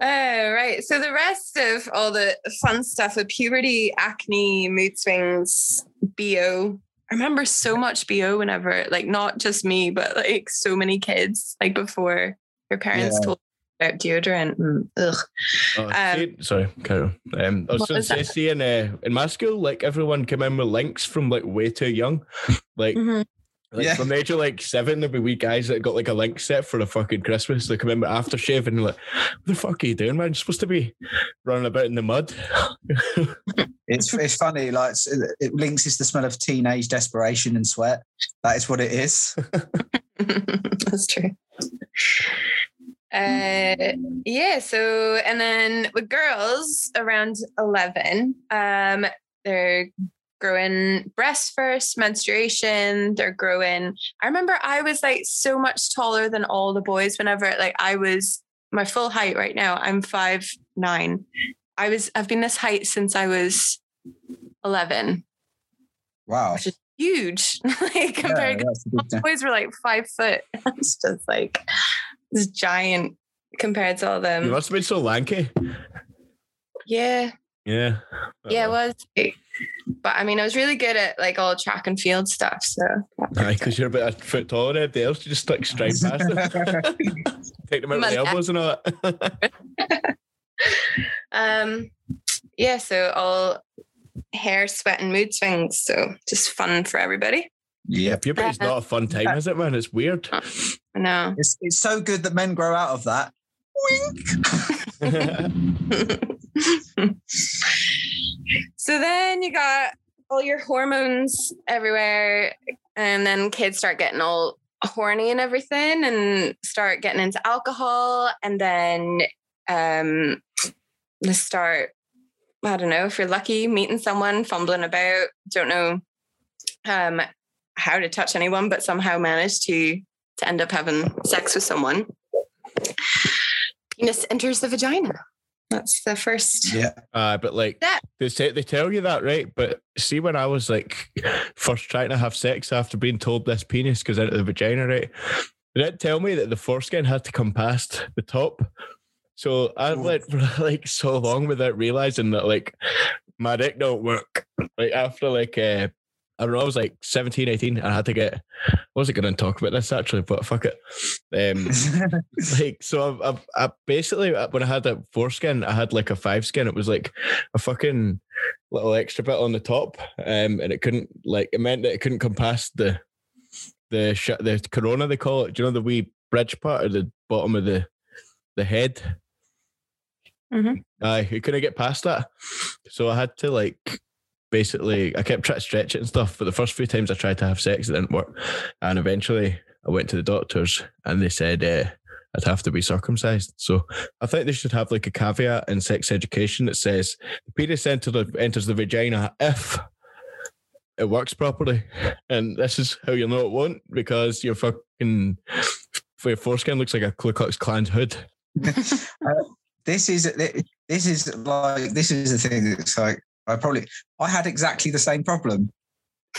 Oh, right. So the rest of all the fun stuff with puberty, acne, mood swings, BO. I remember so much BO whenever, like, not just me, but like so many kids, like before your parents Yeah. told you about deodorant. Mm, ugh. Oh, Um, see- sorry, carry on. Um, I was What going to say, in, uh, in my school, like everyone came in with Lynx from like way too young. Like, Mhm. like Yeah. from the age of like seven, there'd be wee guys that got like a Lynx set for a fucking Christmas. They come in with aftershave and like, what the fuck are you doing, man? You're supposed to be running about in the mud. It's it's funny. Like it's- it Lynx is the smell of teenage desperation and sweat. That is what it is. That's true. Uh, yeah. So, and then with girls around 11, um, they're growing breast first, menstruation, they're growing. I remember I was like so much taller than all the boys whenever like I was my full height right now. I'm five nine. I was I've been this height since I was 11, Wow. which is huge. like Yeah, compared a big boys were like five foot. It's just like giant compared to all them. you must have been so lanky. Yeah, Yeah. yeah, it was. But I mean, I was really good at like all track and field stuff. So because you're about a foot taller than everybody else. You just like stride past them. Take them out with the elbows and all that. um, yeah, so all hair, sweat, and mood swings. So just fun for everybody. Yeah. Puberty's not a fun time, is it, man? It's weird. No. It's it's so good that men grow out of that. Wink. so then you got all your hormones everywhere, and then kids start getting all horny and everything, and start getting into alcohol, and then um, they start. I don't know if you're lucky meeting someone, fumbling about, don't know um, how to touch anyone, but somehow manage to to end up having sex with someone. Penis enters the vagina. That's the first. Yeah. Uh, but like That- they say, they tell you that, right? But see, when I was like first trying to have sex after being told this penis goes into the vagina, right? They didn't tell me that the foreskin had to come past the top. So I Ooh. went for like so long without realizing that like my dick don't work. Like after like uh I don't know, I was like 17, 18, and I had to get I wasn't gonna talk about this actually, but fuck it. Um like so I've, I've, I basically uh, when I had that foreskin, I had like a five skin. It was like a fucking little extra bit on the top, um, and it couldn't like it meant that it couldn't come past the the sh- the corona they call it. Do you know the wee bridge part or the bottom of the the head? Mhm. Aye, I couldn't get past that. So I had to like basically I kept trying to stretch it and stuff, but the first few times I tried to have sex, it didn't work. And eventually I went to the doctors and they said uh, I'd have to be circumcised. So I think they should have like a caveat in sex education that says the penis enter the, enters the vagina if it works properly. And this is how you know it won't because your fucking your foreskin looks like a Ku Klux Klan's hood. this is this is like this is the thing that's like I probably I had exactly the same problem.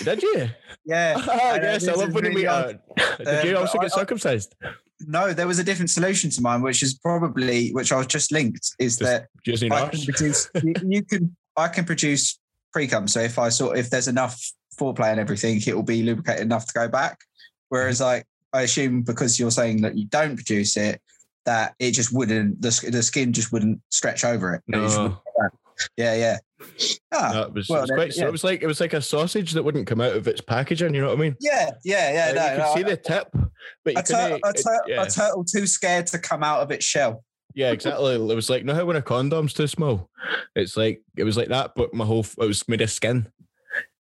Did you? Yeah. Oh, and, yes, I love when really we are. Did Uh, you also get I- circumcised? No, there was a different solution to mine, which is probably which I was just linked. Is Just that Using I can produce you, you can I can produce pre cum. So if I sort if there's enough foreplay and everything, it will be lubricated enough to go back. Whereas like I assume because you're saying that you don't produce it, that it just wouldn't the, the skin just wouldn't stretch over it. Just No. Wouldn't go back. Yeah, yeah. Ah, No, it was, well, it was quite. yeah. It was like it was like a sausage that wouldn't come out of its packaging. You know what I mean? yeah, yeah, yeah. Like, no, you can no, see the tip, but you a, tur- a, it- yeah. a turtle too scared to come out of its shell. Yeah, exactly. It was like, know how when a condom's too small? It's like it was like that, but my whole it was made of skin.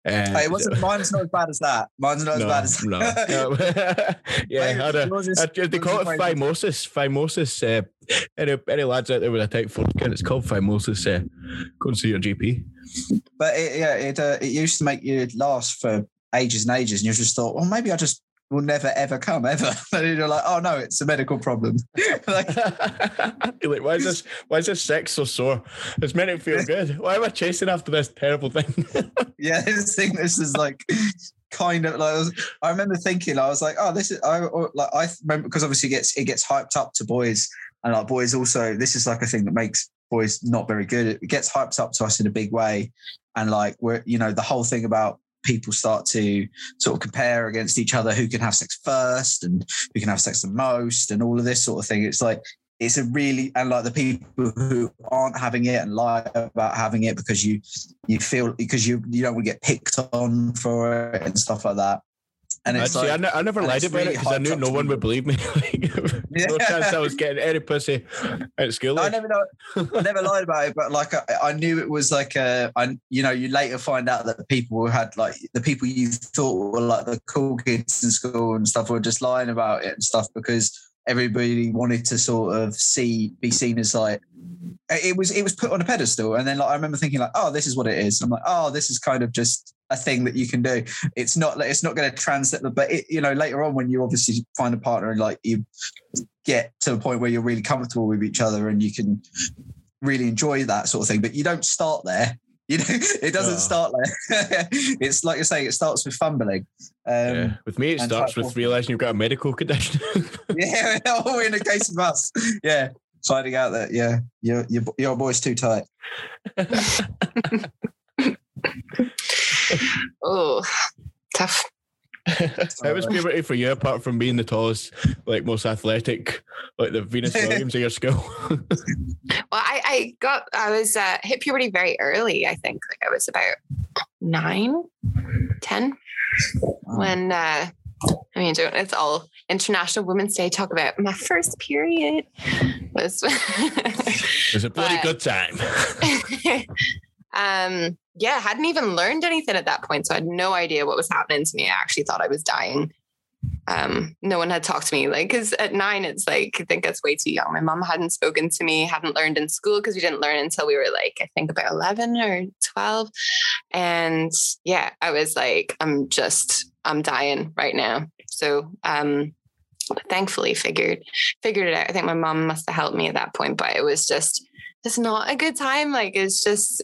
Uh, it wasn't. Mine's not as bad as that. Mine's not as no, bad as no. that. yeah, I had a, I- they call it yours is crazy. phimosis. Phimosis. Uh, any, any lads out there with a type four skin, it's called phimosis. Uh, go and see your GP. But it, yeah, it uh, it used to make you last for ages and ages, and you just thought, well, maybe I just will never ever come ever. and you're like, oh no, it's a medical problem. like, like, why is this? Why is this sex so sore? It's meant to feel good. Why am I chasing after this terrible thing? yeah, this thing, this is like kind of like I, was, I remember thinking, I was like, oh, this is I or, like I remember because obviously it gets it gets hyped up to boys, and like boys also, this is like a thing that makes boys not very good. It gets hyped up to us in a big way, and like we're you know the whole thing about people start to sort of compare against each other who can have sex first and who can have sex the most and all of this sort of thing. It's like it's a really and like the people who aren't having it and lie about having it because you you feel because you you don't want to get picked on for it and stuff like that and it's I, like ne- I never lied about it because I knew no one would believe me. Like, no chance I was getting any pussy at school. I never. I never lied about it, but like I, I knew it was like a, I, you know, you later find out that the people who had like the people you thought were like the cool kids in school and stuff were just lying about it and stuff because everybody wanted to sort of see, be seen as like, it was, it was put on a pedestal. And then like, I remember thinking like, oh, this is what it is. I'm like, oh, this is kind of just a thing that you can do. It's not it's not going to translate, but it, you know, later on when you obviously find a partner and like you get to a point where you're really comfortable with each other and you can really enjoy that sort of thing. But you don't start there. You know, it doesn't No. start there. it's like you're saying, it starts with fumbling. Um, yeah. With me, it starts with realizing you've got a medical condition. yeah. Oh, in the case of us, yeah, finding out that yeah, your your your boy's too tight. Oh, tough. How was puberty for you, apart from being the tallest, like most athletic, like the Venus Williams of your school? Well, I, I got, I was uh, hit puberty very early. I think like I was about nine, ten, when, uh, I mean, don't, it's all International Women's Day talk about my first period was. It was a bloody But- good time. Um, yeah, hadn't even learned anything at that point. So I had no idea what was happening to me. I actually thought I was dying. Um, no one had talked to me. Like, cause at nine, it's like, I think that's way too young. My mom hadn't spoken to me, hadn't learned in school because we didn't learn until we were like, I think about 11 or 12. And yeah, I was like, I'm just, I'm dying right now. So, um, thankfully figured, figured it out. I think my mom must have helped me at that point, but it was just, it's not a good time. Like, it's just,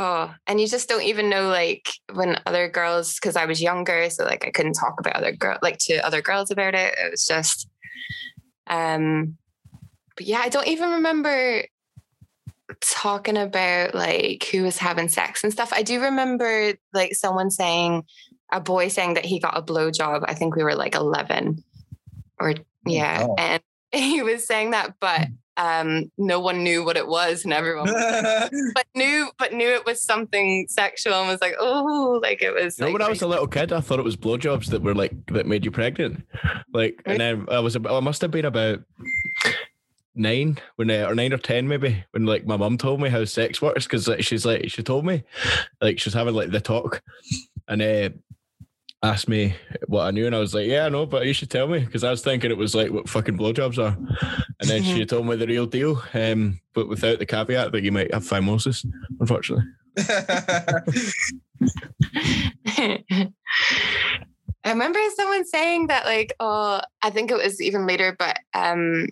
Oh, and you just don't even know like when other girls, because I was younger, so like I couldn't talk about other girl like to other girls about it. It was just, um, but yeah, I don't even remember talking about like who was having sex and stuff. I do remember like someone saying, a boy saying that he got a blowjob. I think we were like eleven, or yeah, God. and he was saying that, but um, no one knew what it was, and everyone but knew but knew it was something sexual and was like, oh, like it was. You know, when I was a little kid, I thought it was blowjobs that were like that made you pregnant. Like, and then I was, about, I must have been about nine when uh, or nine or ten maybe when like my mum told me how sex works because like, she's like she told me like she was having like the talk and uh, asked me what I knew and I was like yeah I know but you should tell me because I was thinking it was like what fucking blowjobs are and then she told me the real deal um but without the caveat that you might have phimosis unfortunately I remember someone saying that, like, oh, I think it was even later, but um,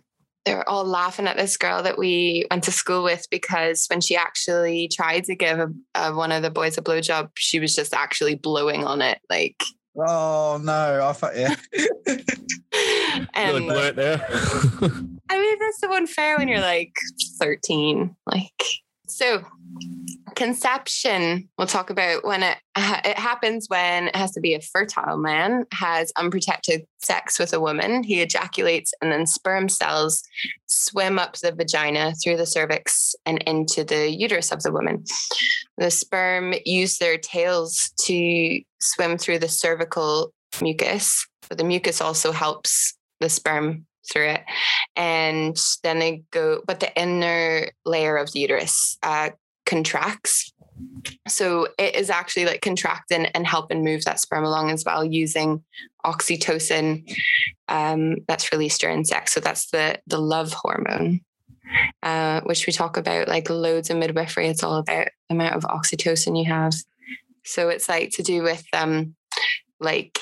they were all laughing at this girl that we went to school with because when she actually tried to give a, a, one of the boys a blowjob, she was just actually blowing on it, like. Oh no! I thought yeah. and really blew it there. I mean, that's so unfair when you're like 13. Like, so conception we'll talk about when it it happens when it has to be a fertile man has unprotected sex with a woman. He ejaculates and then sperm cells swim up the vagina through the cervix and into the uterus of the woman. The sperm use their tails to swim through the cervical mucus but the mucus also helps the sperm through it and then they go but the inner layer of the uterus uh, contracts. So it is actually like contracting and helping move that sperm along as well using oxytocin um, that's released during sex. So that's the the love hormone, uh, which we talk about like loads of midwifery. It's all about the amount of oxytocin you have. So it's like to do with um, like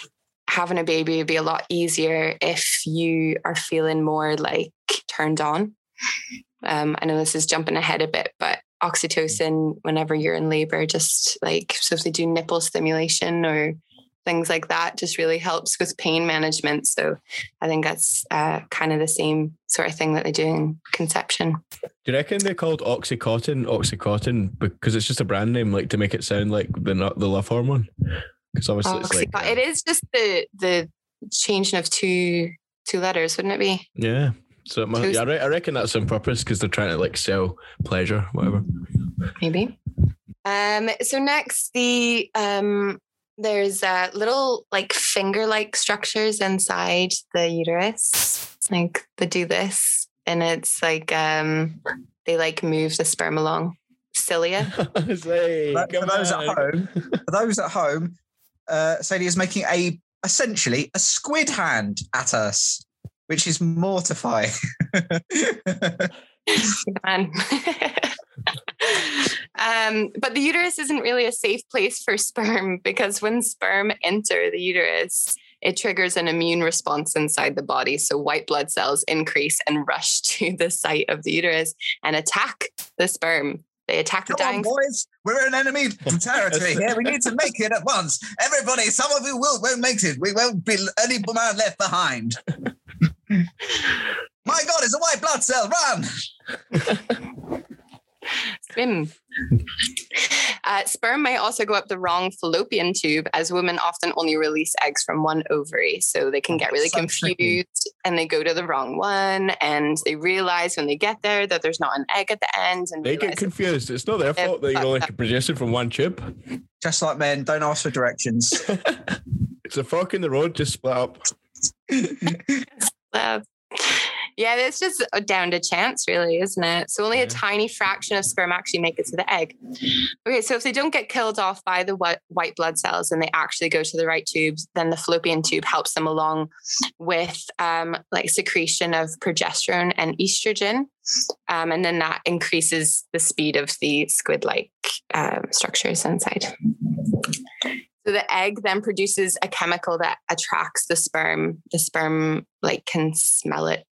having a baby would be a lot easier if you are feeling more like turned on. Um, I know this is jumping ahead a bit, but oxytocin whenever you're in labor, just like so if they do nipple stimulation or things like that, just really helps with pain management. So I think that's uh, kind of the same sort of thing that they do in conception. Do you reckon they're called Oxycontin, Oxycontin, because it's just a brand name, like to make it sound like the the love hormone? Because obviously it's like it is just the the changing of two two letters, wouldn't it be? Yeah. So it must, yeah, I reckon that's on purpose because they're trying to like sell pleasure, whatever. Maybe. Um. So next, the um, there's uh, little like finger-like structures inside the uterus. Like they do this, and it's like um, they like move the sperm along. Cilia. Say, for those on. at home, for those at home, uh, Sadie is making a essentially a squid hand at us which is mortifying. um, but the uterus isn't really a safe place for sperm because when sperm enter the uterus, it triggers an immune response inside the body. So white blood cells increase and rush to the site of the uterus and attack the sperm. They attack the Come on, boys. We're in enemy territory here. We need to make it at once. Everybody, some of you will won't make it. We won't be any man left behind. My God, it's a white blood cell. Run! Swim. Uh, sperm may also go up the wrong fallopian tube, as women often only release eggs from one ovary. So they can get really so confused tricky. and they go to the wrong one. And they realize when they get there that there's not an egg at the end. And they get confused. It's not their fault that you're only producing from one tube. Just like men, don't ask for directions. it's a fork in the road, just split up. Yeah, it's just down to chance, really, isn't it? So only a tiny fraction of sperm actually make it to the egg. Okay, so if they don't get killed off by the white blood cells and they actually go to the right tubes, then the fallopian tube helps them along with um, like secretion of progesterone and estrogen, um, and then that increases the speed of the squid-like um, structures inside. So the egg then produces a chemical that attracts the sperm. The sperm like can smell it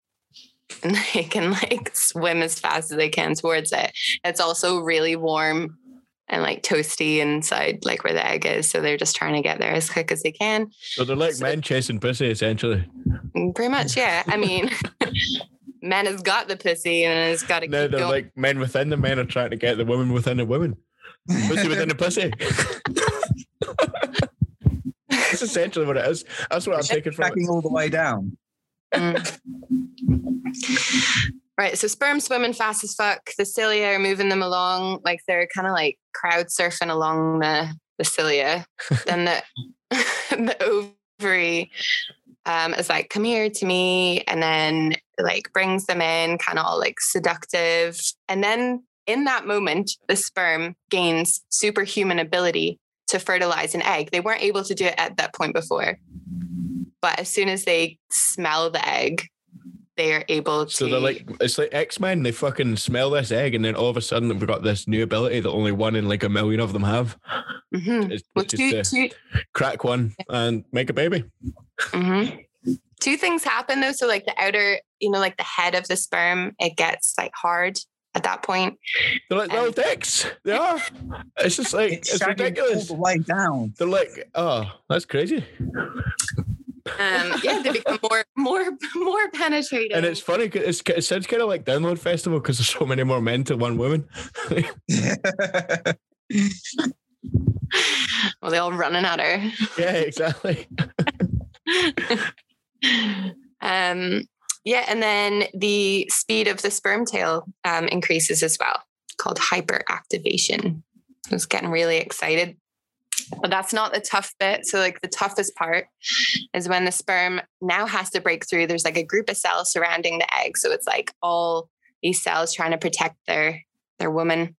and they can like swim as fast as they can towards it. It's also really warm and like toasty inside, like where the egg is. So they're just trying to get there as quick as they can. So they're like so, men chasing pussy, essentially. Mm, pretty much, yeah. I mean, men has got the pussy and has got to. No, they're going. like men within the men are trying to get the woman within the woman. Pussy within the pussy. That's essentially what it is. That's what I'm taking from it. all the way down. Mm. Right. So sperm swimming fast as fuck. The cilia are moving them along like they're kind of like crowd surfing along the, the cilia. then the the ovary um, is like, come here to me, and then like brings them in, kind of all like seductive. And then in that moment, the sperm gains superhuman ability to fertilize an egg. They weren't able to do it at that point before. But as soon as they smell the egg, they are able to. So they're like, it's like X Men. They fucking smell this egg, and then all of a sudden we've got this new ability that only one in like a million of them have. Mhm. It's, Well, it's two, just two, crack one and make a baby. mhm. two things happen though. So, like the outer, you know, like the head of the sperm, it gets like hard at that point. They're like little dicks. They are. It's just like It's, it's, ridiculous. all the way down. They're like, oh, that's crazy. Um, yeah, they become more, more, more penetrating. And it's funny. 'cause It's, it sounds kind of like Download Festival because there's so many more men to one woman. well, they all running at her. yeah, exactly. um, yeah, and then the speed of the sperm tail um, increases as well, called hyperactivation. I was getting really excited. But that's not the tough bit. So, like, the toughest part is when the sperm now has to break through. There's like a group of cells surrounding the egg. So, it's like all these cells trying to protect their their woman.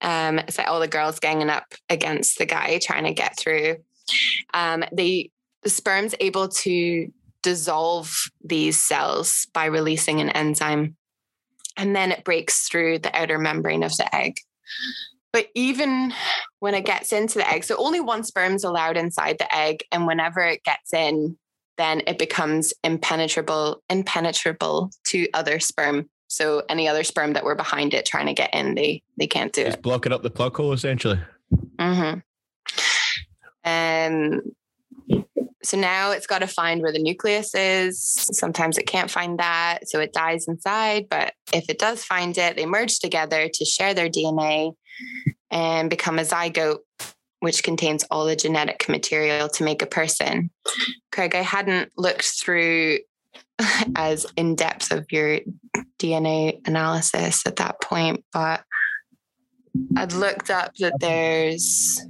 Um, it's like all the girls ganging up against the guy trying to get through. Um, they the sperm's able to dissolve these cells by releasing an enzyme, and then it breaks through the outer membrane of the egg. But even when it gets into the egg, so only one sperm's allowed inside the egg, and whenever it gets in, then it becomes impenetrable, impenetrable to other sperm. So any other sperm that were behind it trying to get in, they they can't do it. Just blocking up the plug hole essentially. Mm-hmm. Um, so now it's got to find where the nucleus is. Sometimes it can't find that, so it dies inside. But if it does find it, they merge together to share their DNA and become a zygote, which contains all the genetic material to make a person. Craig, I hadn't looked through as in depth of your DNA analysis at that point, but I'd looked up that there's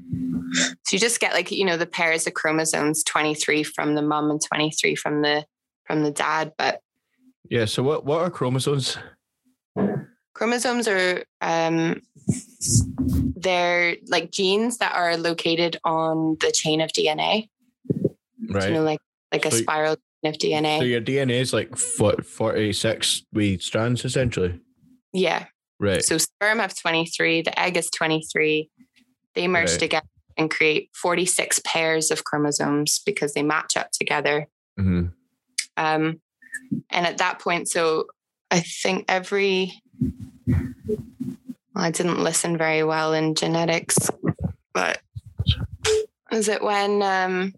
so you just get like you know the pairs of chromosomes 23 from the mum and 23 from the from the dad but Yeah. So what what are chromosomes? Chromosomes are um they're like genes that are located on the chain of DNA Right. you know like like a So- spiral chain of DNA so your DNA is like forty six wee strands essentially. yeah Right. so sperm have 23 the egg is 23 they merge Right. together and create 46 pairs of chromosomes because they match up together hmm Um, and at that point, so I think every, well, I didn't listen very well in genetics, but is it when, um,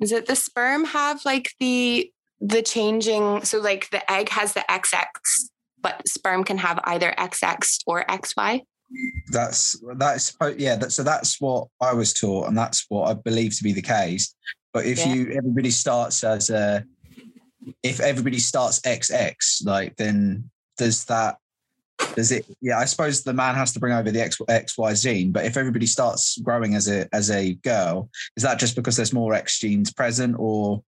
is it the sperm have like the, the changing, so like the egg has the XX, but sperm can have either XX or XY? That's that's yeah. That, so that's what I was taught, and that's what I believe to be the case. But if Yeah. you everybody starts as a, if everybody starts XX, like then does that does it? Yeah, I suppose the man has to bring over the X XY gene. But if everybody starts growing as a as a girl, is that just because there's more X genes present, or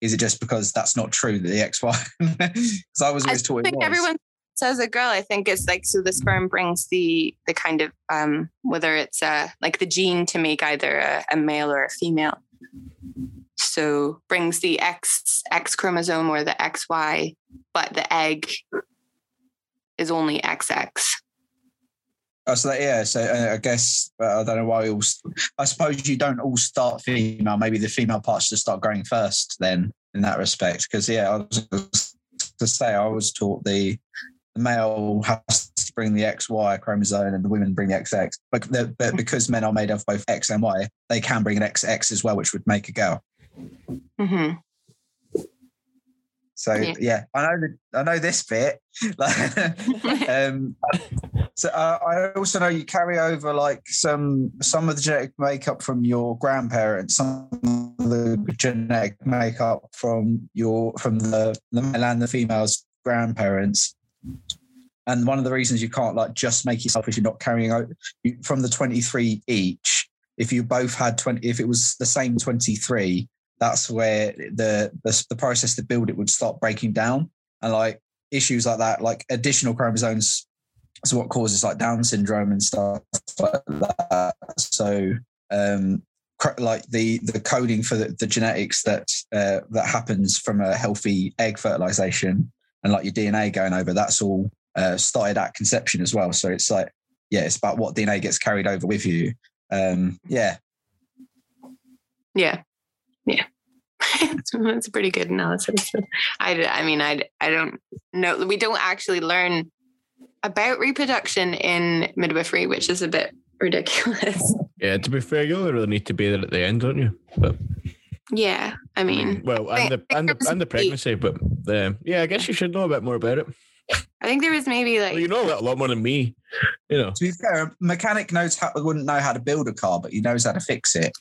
is it just because that's not true that the XY? Because I was I always taught it think everyone says a girl. I think it's like so the sperm brings the the kind of um whether it's uh like the gene to make either a, a male or a female. So brings the X X chromosome or the XY, but the egg is only XX. Oh, so that, yeah. So uh, I guess uh, I don't know why we all. st- I suppose you don't all start female. Maybe the female parts just start growing first. Then in that respect, because yeah, I was to say I was taught the the male has to bring the XY chromosome and the women bring the XX. But the, but because men are made of both X and Y, they can bring an XX as well, which would make a girl. Hmm So Yeah. yeah, I know the, I know this bit. um, so uh, I also know you carry over like some some of the genetic makeup from your grandparents, some of the genetic makeup from your from the the male and the female's grandparents. And one of the reasons you can't like just make yourself is you're not carrying out from the 23 each. If you both had 20, if it was the same 23, that's where the, the the process to build it would start breaking down, and like issues like that, like additional chromosomes, is what causes like Down syndrome and stuff like that. So, um, like the the coding for the, the genetics that uh, that happens from a healthy egg fertilization and like your DNA going over, that's all uh, started at conception as well. So it's like, yeah, it's about what DNA gets carried over with you. Um, yeah, Yeah. Yeah. That's a pretty good analysis. I, I mean, I, I don't know. We don't actually learn about reproduction in midwifery, which is a bit ridiculous. Yeah, to be fair, you only really need to be there at the end, don't you? But Yeah. I mean, well, and the and the, and the pregnancy, but um, yeah, I guess you should know a bit more about it. I think there was maybe like, Well, you know a lot more than me, you know. to be fair, a mechanic knows how wouldn't know how to build a car, but he knows how to fix it.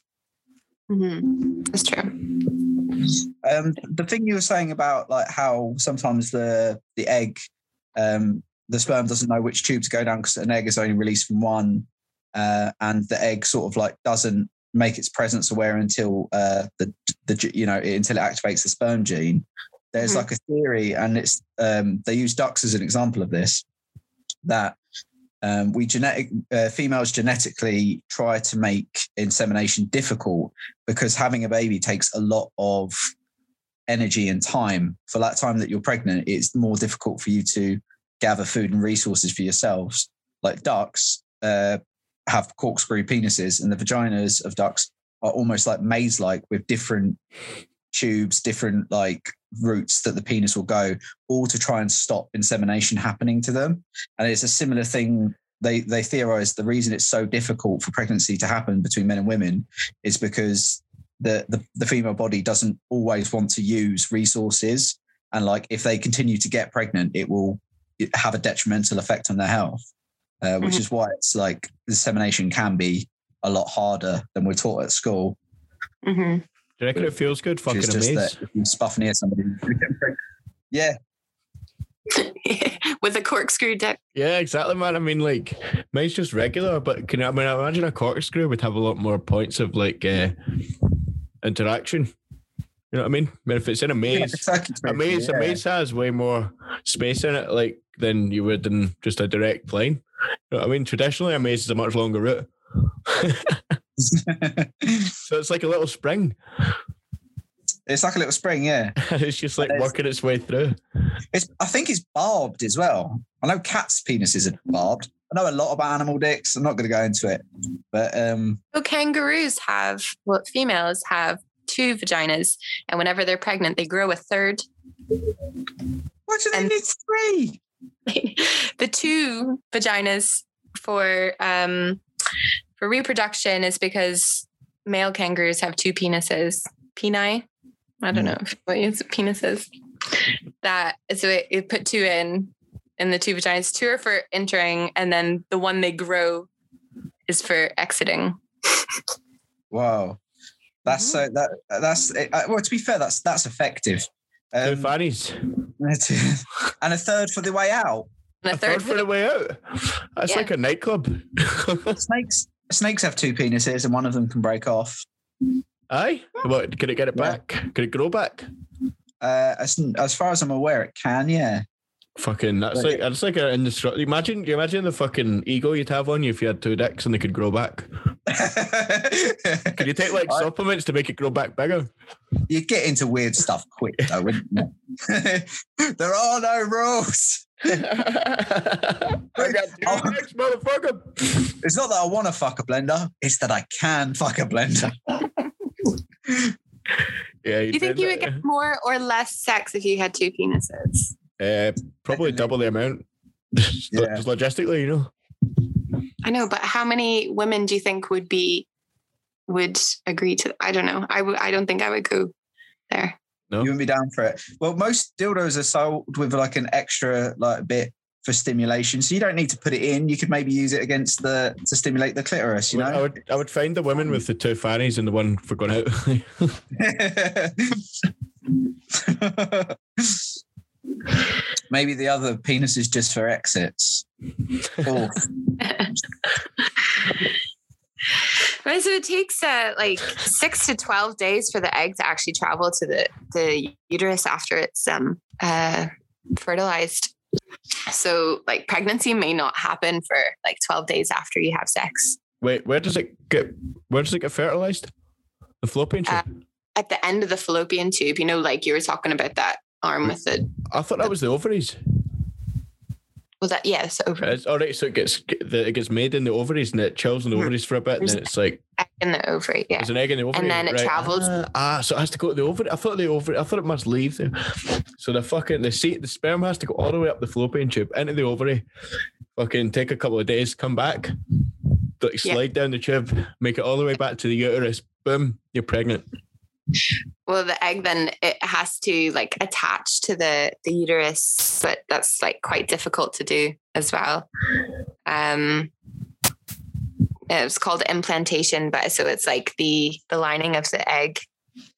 Mhm. that's true. Um, the thing you were saying about like how sometimes the the egg, um, the sperm doesn't know which tube to go down because an egg is only released from one, uh, and the egg sort of like doesn't make its presence aware until uh, the the you know until it activates the sperm gene. There's Mhm. like a theory, and it's um, they use ducks as an example of this that um, we genetic uh, females genetically try to make insemination difficult because having a baby takes a lot of energy and time. For that time that you're pregnant, it's more difficult for you to gather food and resources for yourselves. Like ducks uh, have corkscrew penises, and the vaginas of ducks are almost like maze-like with different tubes, different like routes that the penis will go, all to try and stop insemination happening to them. And it's a similar thing. They they theorize the reason it's so difficult for pregnancy to happen between men and women is because the, the the female body doesn't always want to use resources, and like if they continue to get pregnant, it will have a detrimental effect on their health. Uh, which Mhm. is why it's like insemination can be a lot harder than we're taught at school. hmm Do you reckon it feels good? Fucking is just amazed. you spuff near somebody. Yeah, With a corkscrew dick. Yeah, exactly, man. I mean, like, mine's just regular, but can I, I mean, I imagine a corkscrew would have a lot more points of like uh, interaction. You know what I mean? I mean, if it's in a maze, exactly. a maze, Yeah. a maze has way more space in it, like than you would in just a direct line. You know what I mean? Traditionally, a maze is a much longer route, so it's like a little spring, it's like a little spring, yeah. it's just like It's- working its way through. It's I think it's barbed as well. I know cats' penises are barbed. I know a lot about animal dicks. I'm not going to go into it, but um, So kangaroos have, well, females have two vaginas, and whenever they're pregnant, they grow a third. why do they And- need three? the two vaginas for um for reproduction is because male kangaroos have two penises. Peni. I don't know if what is penises. That so it, it put two in in the two vaginas. Two are for entering, and then the one they grow is for exiting. Wow, that's so that that's uh, well. To be fair, that's that's effective. Two Um, fannies, and a third for the way out. And a a third third for the way out. That's Yeah. like a nightclub. Snakes snakes have two penises, and one of them can break off. Aye, what? Could it get it Yeah. back? Could it grow back? Uh, as as far as I'm aware, it can. Yeah. Fucking, that's like that's like an indestructible. Imagine, you imagine the fucking ego you'd have on you if you had two dicks and they could grow back. Could you take like I- supplements to make it grow back bigger? you get into weird stuff quick, though, wouldn't you? there are no rules. I got two dicks, motherfucker. It's not that I want to fuck a blender; it's that I can fuck a blender. Yeah, Do you think you would get more or less sex if you had two penises? Uh, probably double the amount. Yeah. Just logistically, you know. I know, but how many women do you think would be would agree to? I don't know. I. I don't think I would go there. No. You wouldn't be down for it. Well, most dildos are sold with like an extra like bit for stimulation, so you don't need to put it in. You could maybe use it against the to stimulate the clitoris. You know, I know. would I would find the women with the two fannies and the one for going out. maybe the other penis is just for exits. Right, so it takes uh, like six to twelve days for the egg to actually travel to the the uterus after it's um uh, fertilized. So like pregnancy may not happen for like twelve days after you have sex. Wait, where does it get? Where does it get fertilized? The fallopian tube. Uh, At the end of the fallopian tube, you know, like you were talking about that arm with it. I thought that was the ovaries. Was that yes? Over It's, all right, so it gets it gets made in the ovaries and it chills in the Mhm. ovaries for a bit, and then it's like egg in the ovary. Yeah. there's an egg in the ovary, and then it right. travels- Ah, ah, so it has to go to the ovary. I thought the ovary. I thought it must leave there. So the fucking the seat, the sperm has to go all the way up the fallopian tube into the ovary. Fucking take a couple of days, come back, like Yeah. slide down the tube, make it all the way back to the uterus. Boom, you're pregnant. Well, the egg then it has to like attach to the the uterus, but that's like quite difficult to do as well. Um, it's called implantation, but so it's like the the lining of the egg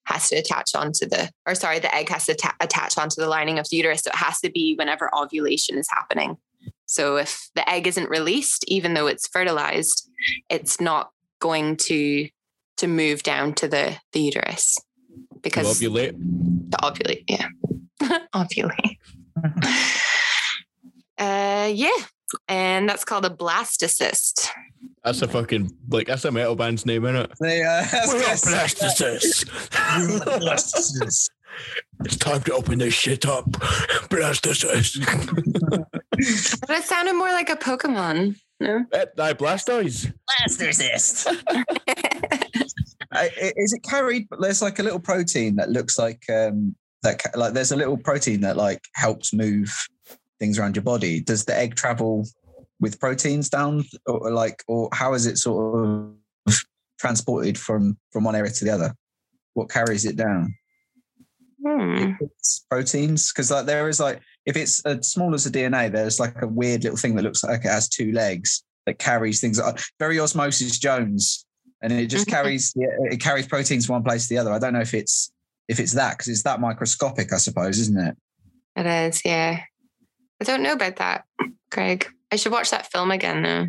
has to attach onto the or sorry, the egg has to ta- attach onto the lining of the uterus. So it has to be whenever ovulation is happening. So if the egg isn't released, even though it's fertilized, it's not going to to move down to the the uterus You because ovulate. the ovulate, yeah, ovulate. uh, yeah, and that's called a blastocyst. That's a fucking like that's a metal band's name, isn't it? They, uh, We're up blastocyst. blastocysts. it's time to open this shit up. Blastocyst. But it sounded more like a Pokemon. No, Eh, Aye, Blastoise. Blastocyst. I- i- Is it carried? But there's like a little protein that looks like um that ca- like there's a little protein that like helps move things around your body. Does the egg travel with proteins down, or, or like, or how is it sort of transported from from one area to the other? What carries it down? Hmm. It's proteins because like there is like if it's as small as a DNA, there's like a weird little thing that looks like it has two legs that carries things. Very osmosis Jones, and it just Mhm. carries it carries proteins from one place to the other. I don't know if it's if it's that because it's that microscopic, I suppose, isn't it? It is, yeah. I don't know about that, Craig. I should watch that film again though.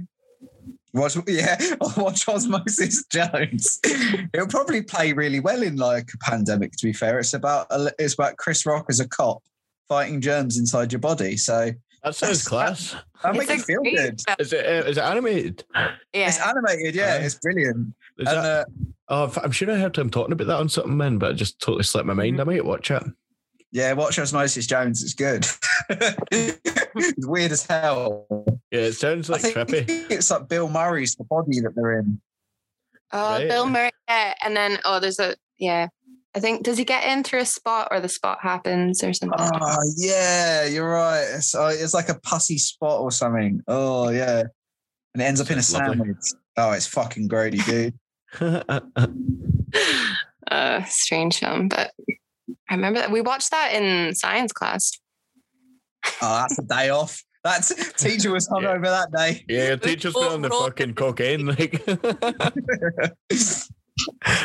Watch, yeah, watch Osmosis Jones. It'll probably play really well in like a pandemic. To be fair, it's about it's about Chris Rock as a cop fighting germs inside your body. So That sounds class. that It's makes you feel great good. Is it uh, is it animated? Yeah. It's animated, yeah, Aye. it's brilliant. Is And, that, uh, oh, f- I'm sure I heard him talking about that on something, man, but it just totally slipped my mind. I might watch it. Yeah, watch Osmosis Jones. It's good. it's weird as hell. Yeah, it sounds like I think trippy. it's like Bill Murray's the body that they're in. Oh, Right. Bill Murray. Yeah. And then, oh, there's a, yeah. I think, does he get in through a spot or the spot happens or something? Oh yeah, you're right. It's, uh, it's like a pussy spot or something. Oh yeah, and it ends up in a Sounds lovely. sandwich. Oh, it's fucking grody, dude. uh, strange film, but I remember that we watched that in science class. Oh, that's a day off. That's teacher was hungover that day. yeah, your teacher's been on the fucking cocaine. Like,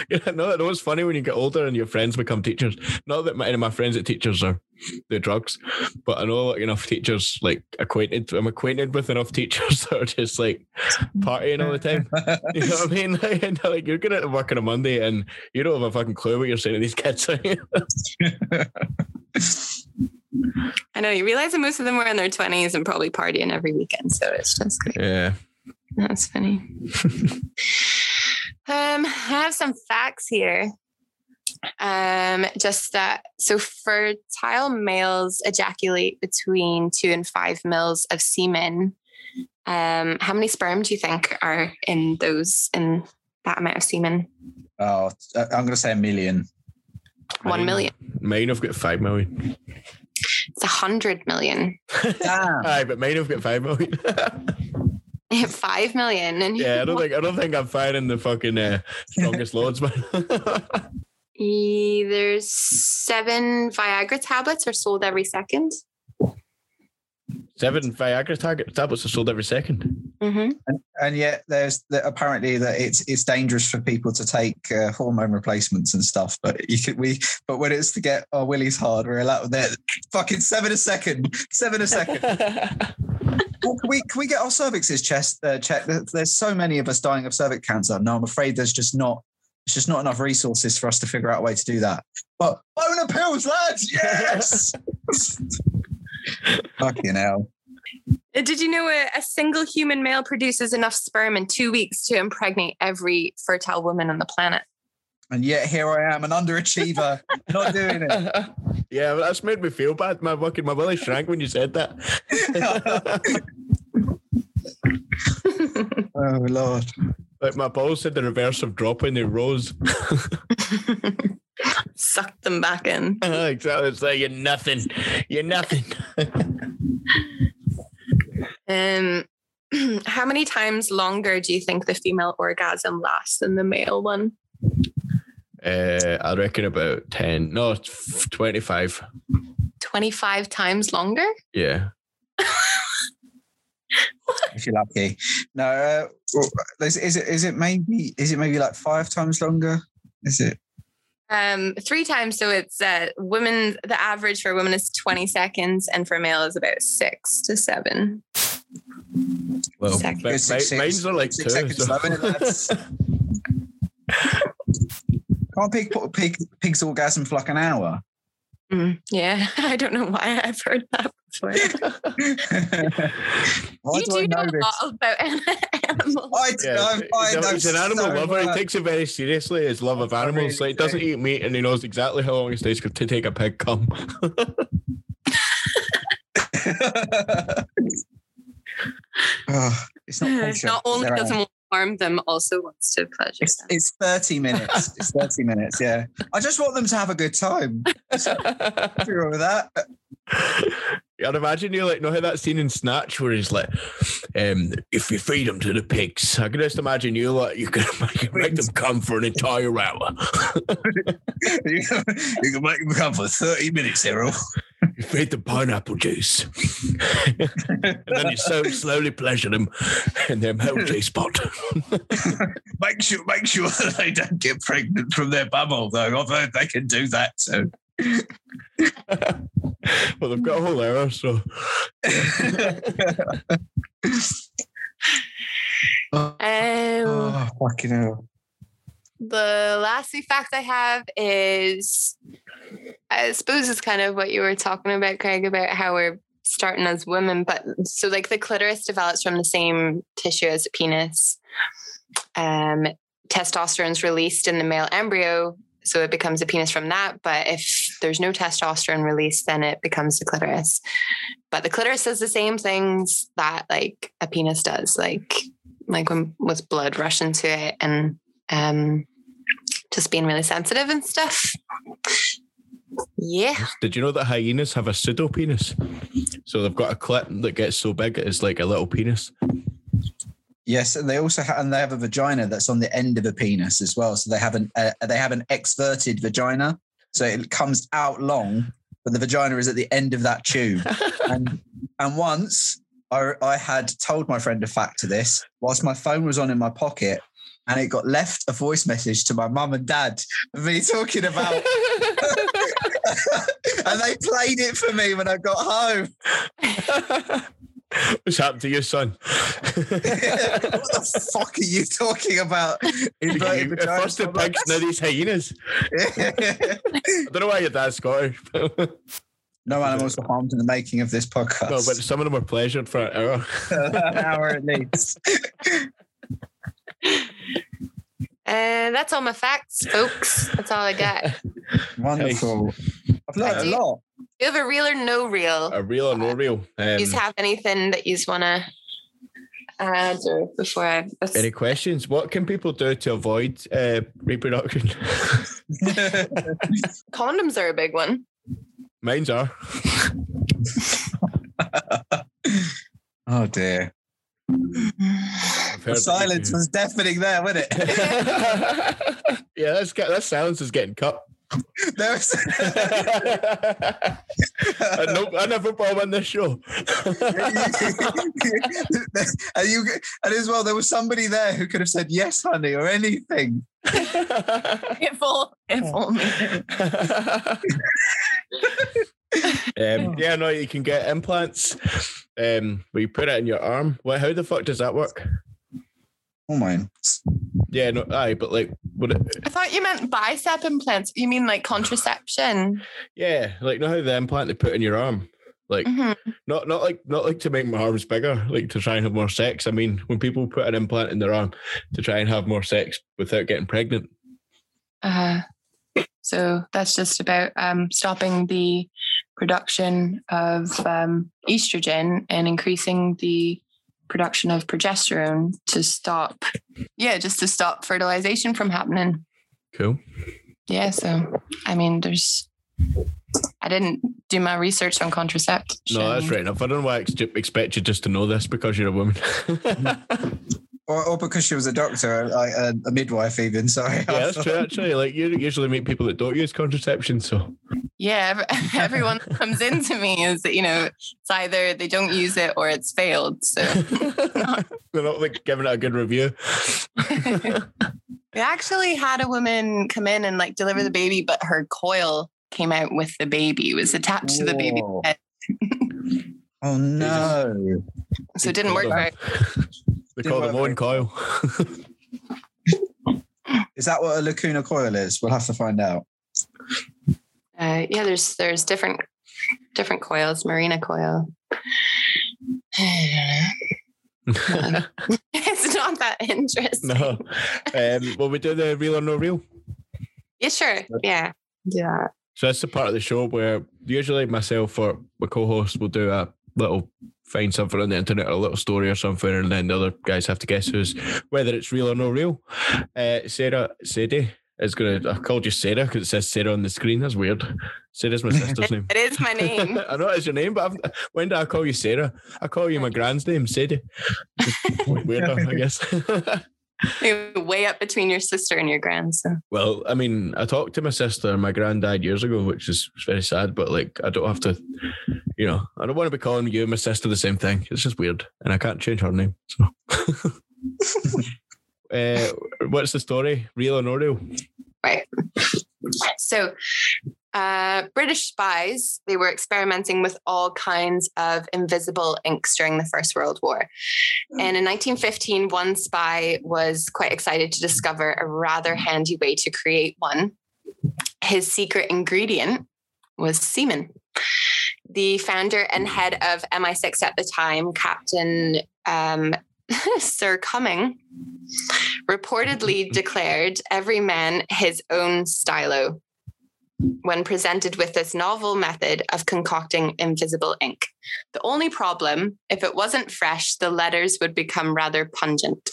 yeah, no, it was funny when you get older and your friends become teachers. Not that my, any of my friends that teachers are do drugs, but I know like, enough teachers like acquainted. I'm acquainted with enough teachers that are just like partying all the time. You know what I mean? and, like you're going to work on a Monday and you don't have a fucking clue what you're saying to these kids. I know you realize that most of them were in their 20s and probably partying every weekend. So it's just great. yeah. That's funny. Um, I have some facts here. Um, just that so fertile males ejaculate between two and five mils of semen. Um, how many sperm do you think are in those in that amount of semen? Oh, I'm going to say a million. One Mine- million. Mine have got five million. It's a hundred million. Damn. Aye, but mine have got five million. Five million. And yeah, I don't think I don't think I'm firing the fucking uh, strongest loads, man. E- there's seven Viagra tablets are sold every second. Seven Viagra target tablets are sold every second. Mm-hmm. And, and yet, there's the, apparently that it's it's dangerous for people to take uh, hormone replacements and stuff. But you could we, but when it's to get our willies hard, we're allowed there. Fucking seven a second, seven a second. well, can we can we get our cervixes chest uh, checked? There's so many of us dying of cervix cancer. No, I'm afraid there's just not. It's just not enough resources for us to figure out a way to do that. But boner pills, lads, yes. Fucking hell. Uh, Did you know a, a single human male produces enough sperm in two weeks to impregnate every fertile woman on the planet? And yet here I am, an underachiever, not doing it. yeah, that's made me feel bad. My fucking my belly shrank when you said that. Oh Lord. like my balls said the reverse of dropping, they rose. Suck them back in. exactly. It's like you're nothing. You're nothing. Um, how many times longer do you think the female orgasm lasts than the male one? Uh, I reckon about 10. No, 25. 25 times longer? Yeah. If you're lucky. No, uh, well, is, is it is it maybe is it maybe like five times longer? Is it? Um, three times. So it's uh, women, the average for women is 20 seconds, and for male is about six to seven. Well, Second. mi- mi- Six- six- mine's are like six two. seconds so- slow, innit, lads? Can't pig, pig, pigs orgasm for like an hour? Mm, yeah, I don't know why I've heard that before. You do I do know know a lot about animals. I, do, Yeah, I, I he's, know a, he's an animal so lover. He takes it very seriously. His love of animals. really like, doesn't eat meat, and he knows exactly how long it takes to take a pig cum. oh, it's not patient. Not only doesn't want to harm them, also wants to pleasure It's, them. it's 30 minutes. It's 30 minutes, yeah. I just want them to have a good time. Nothing wrong with that. I'd imagine you like know how that scene in Snatch where he's like, um, if you feed them to the pigs, I can just imagine you like you can make, make them come for an entire hour. you, can, you can make them come for 30 minutes, Errol. You feed them pineapple juice, and then you so slowly pleasure them in their male spot. make sure make sure that they don't get pregnant from their bumhole, though. I've heard they can do that too. well, they've got a whole hour, so Um, oh, fucking hell. The last fact I have is I suppose it's kind of what you were talking about, Craig, about how we're starting as women. But so, like, the clitoris develops from the same tissue as the penis. Um, is released in the male embryo, so it becomes a penis from that. But if there's no testosterone released, then it becomes the clitoris. But the clitoris does the same things that like a penis does, like like when with blood rush into it and um just being really sensitive and stuff. Yeah. Did you know that hyenas have a pseudo penis? So they've got a clit that gets so big it's like a little penis. Yes, and they also have, and they have a vagina that's on the end of a penis as well. So they have an uh, they have an exverted vagina, so it comes out long, but the vagina is at the end of that tube. and and once I I had told my friend a fact to this whilst my phone was on in my pocket, and it got left a voice message to my mum and dad of me talking about, and they played it for me when I got home. What's happened to your son? what the fuck are you talking about? Inverted You- vaginas? First the I'm like, pigs, now these hyenas. I don't know why your dad's Scottish. no, no animals were harmed in the making of this podcast. No, but some of them are pleasured for an hour. an hour at least. Uh, that's all my facts, folks. That's all I got. Wonderful. I've learned I a do- lot. You have a real or no real? A real or no real. Um, you have anything that you want to add or before I any questions? What can people do to avoid uh, reproduction? condoms are a big one. Mine's are. oh dear. I've The silence was deafening there, wasn't it? yeah, that's get- that silence is getting cut. there was I, no, I never ball in this show. and you and as well, there was somebody there who could have said yes, honey, or anything. If, all, if only. Um, yeah, no, you can get implants um, where you put it in your arm. Well, how the fuck does that work? Hormones. Yeah, no, aye, but like, would it? I thought you meant bicep implants. You mean like contraception? Yeah, like, know how the implant they put in your arm, like, Mhm. not not like not like to make my arms bigger, like to try and have more sex. I mean, when people put an implant in their arm to try and have more sex without getting pregnant. Uh, so that's just about um, stopping the production of um, estrogen and increasing the production of progesterone to stop, yeah, just to stop fertilization from happening. Cool. Yeah. So, I mean, there's, I didn't do my research on contraception. No, that's right enough. I don't know why I expect you just to know this because you're a woman. Or, or because she was a doctor, like a, a midwife, even. Sorry. Yeah, that's true. Actually, like you usually meet people that don't use contraception, so Yeah, everyone that comes into me is that you know it's either they don't use it or it's failed. So they're not like giving it a good review. we actually had a woman come in and like deliver the baby, but her coil came out with the baby. It was attached to the baby's head, Oh no. so it didn't work Hold on. very. They call them work Owen Coil. Is that what a lacuna coil is? We'll have to find out. Uh, yeah, there's there's different different coils. Mirena coil. it's not that interesting. no. Um, will we do the real or no real? Yeah, sure. Yeah. Yeah. So that's the part of the show where usually myself or my co-host will do a little find something on the internet or a little story or something, and then the other guys have to guess who's whether it's real or no real. Uh, Sarah Sadie is gonna. I called you Sarah because it says Sarah on the screen. That's weird. Sarah's my sister's name. It is my name. I know it's your name, but I've, when do I call you Sarah? I call you my grand's name, Sadie. Weirder, I guess. Way up between your sister and your grandson. Well, I mean, I talked to my sister and my granddad years ago, which is very sad, but like, I don't have to, you know, I don't want to be calling you and my sister the same thing. It's just weird. And I can't change her name. So, uh, what's the story? Real or no real? Right. So, uh, British spies, they were experimenting with all kinds of invisible inks during the First World War. And in 1915, one spy was quite excited to discover a rather handy way to create one. His secret ingredient was semen. The founder and head of MI6 at the time, Captain um, Sir Cumming, reportedly declared every man his own stylo when presented with this novel method of concocting invisible ink. The only problem, if it wasn't fresh, the letters would become rather pungent.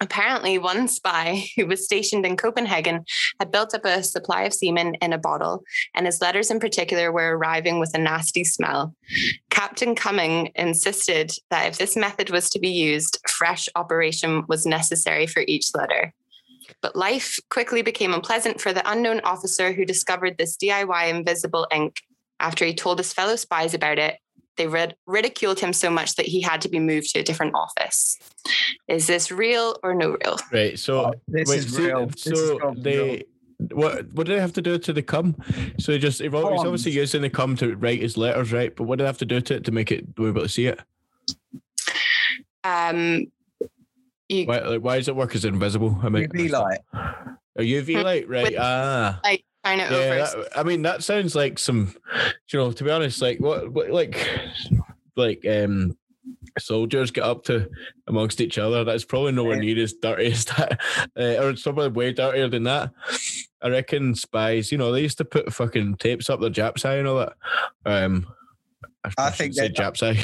Apparently, one spy who was stationed in Copenhagen had built up a supply of semen in a bottle, and his letters in particular were arriving with a nasty smell. Captain Cumming insisted that if this method was to be used, fresh operation was necessary for each letter. But life quickly became unpleasant for the unknown officer who discovered this DIY invisible ink. After he told his fellow spies about it, they rid- ridiculed him so much that he had to be moved to a different office. Is this real or no real? Right. So, Oh, this wait, is see, real. This is so gone they. What what did they have to do to the cum? So he just he's Poems. obviously using the cum to write his letters, right? But what did they have to do to it to make it we're able to see it? Um, you, Why like, why does it work as invisible? I mean, UV light. a UV light, right? With- ah, turn it yeah. over. That, I mean, that sounds like some, you know, to be honest, like what, what like, like um, soldiers get up to amongst each other. That's probably nowhere Yeah. near as dirty as that, uh, or it's probably way dirtier than that. I reckon spies, you know, they used to put fucking tapes up their Japs eye and all that. Um, I, I I think think say Japs eye.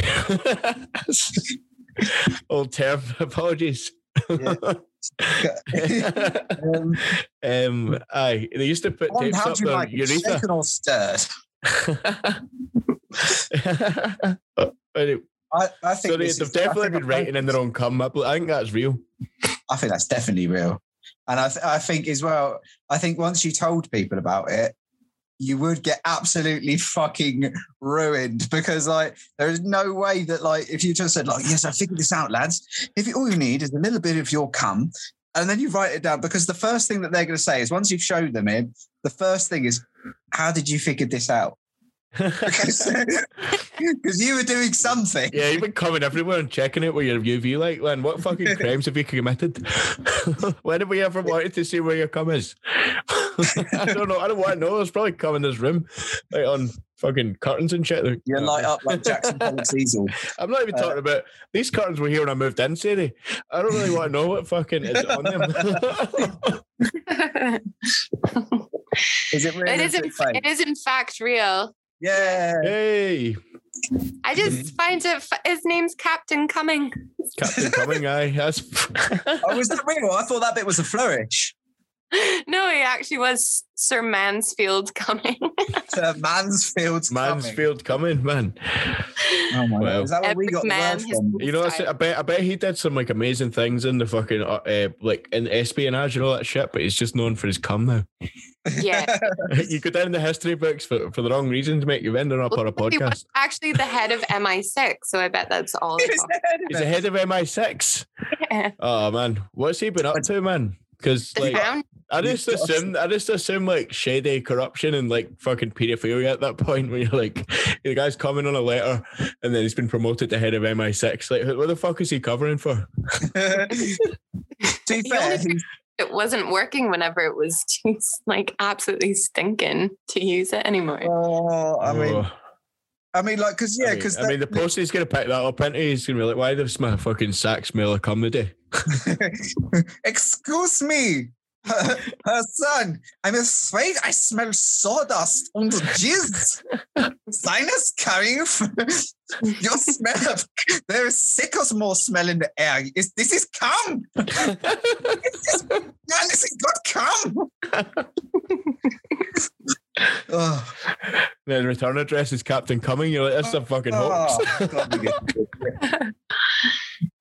Old term. Apologies. Yeah. um, um, aye, they used to put tapes up you like urethra. Or stirred? Anyway, I, I think so they, they've is- definitely been writing in their own cum. I I think that's real. I think that's definitely real. And I, th- I think as well, I think once you told people about it, you would get absolutely fucking ruined because like there is no way that like if you just said like yes I figured this out lads if you, all you need is a little bit of your cum and then you write it down because the first thing that they're going to say is once you've showed them it the first thing is how did you figure this out because you were doing something. Yeah, you've been coming everywhere and checking it with your UV light, man. What fucking crimes have you committed? when have we ever wanted to see where your cum is? I don't know. I don't want to know. There's probably cum in this room, like on fucking curtains and shit. Like, You light up like Jackson Pollock's easel. I'm not even Uh, talking about these curtains were here when I moved in, Sadie. I don't really want to know what fucking is on them. Is it real? it is in, fake? it is in fact real. Yeah. hey, I just find it. f- His name's Captain Cumming. Captain Cumming, aye. That's Oh, was that real? I thought that bit was a flourish. No, he actually was Sir Mansfield Cumming. Uh, Mansfield Cumming. Mansfield Cumming, man. Oh my Well. god. Is that where we got the man, from? You know, I, I bet I bet he did some like amazing things in the fucking uh, uh, like in espionage and all that shit, but he's just known for his cum now. yeah. you go down in the history books for, for the wrong reasons, mate. You've ended up on a He was podcast. actually the head of MI6, so I bet that's all. He it was was. the head of He's the head of MI6. Yeah. Oh man, what's he been up to, man? Because like. I just You've assume I just assume like shady corruption and like fucking pedophilia at that point where you're like the guy's coming on a letter and then he's been promoted to head of MI6. Like what the fuck is he covering for? to be fair, It wasn't working whenever it was just like absolutely stinking to use it anymore. oh, I mean, Oh, I mean, like, because yeah, I mean- because I mean, the post he's gonna pick that up, and he's gonna be like, "Why does my fucking sack smell of cum today?" Excuse me, her, her son. I'm afraid I smell sawdust and jizz. Sinus coming. from- you smell of. There is sycamore smell in the air. Is this is cum? This is, man, this has got cum. Oh, Then return address is Captain Cumming. You're like, "That's a fucking hoax." oh, God, we get-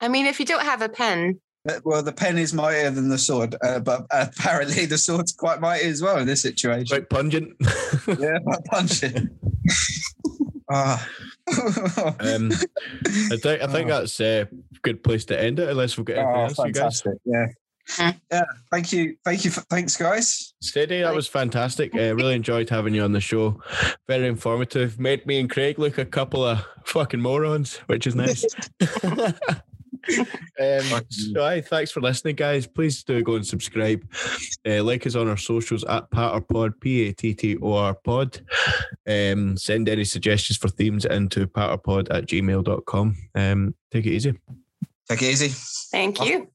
I mean, if you don't have a pen, Uh, Well, the pen is mightier than the sword, uh, but apparently the sword's quite mighty as well in this situation. Quite pungent. Yeah, I punch it. Ah. um, I think I think Oh. that's a good place to end it. Unless we've got anything oh, else, you guys. Yeah. Yeah. Thank you, thank you, for, thanks, guys. Sadie, that was fantastic. Uh, really enjoyed having you on the show. Very informative. Made me and Craig look a couple of fucking morons, which is nice. um, so, aye, thanks for listening, guys. Please do go and subscribe. Uh, like us on our socials at Patterpod, P A T T O R Pod. Um, send any suggestions for themes into patterpod at gmail.com. Um, take it easy. Take it easy. thank you.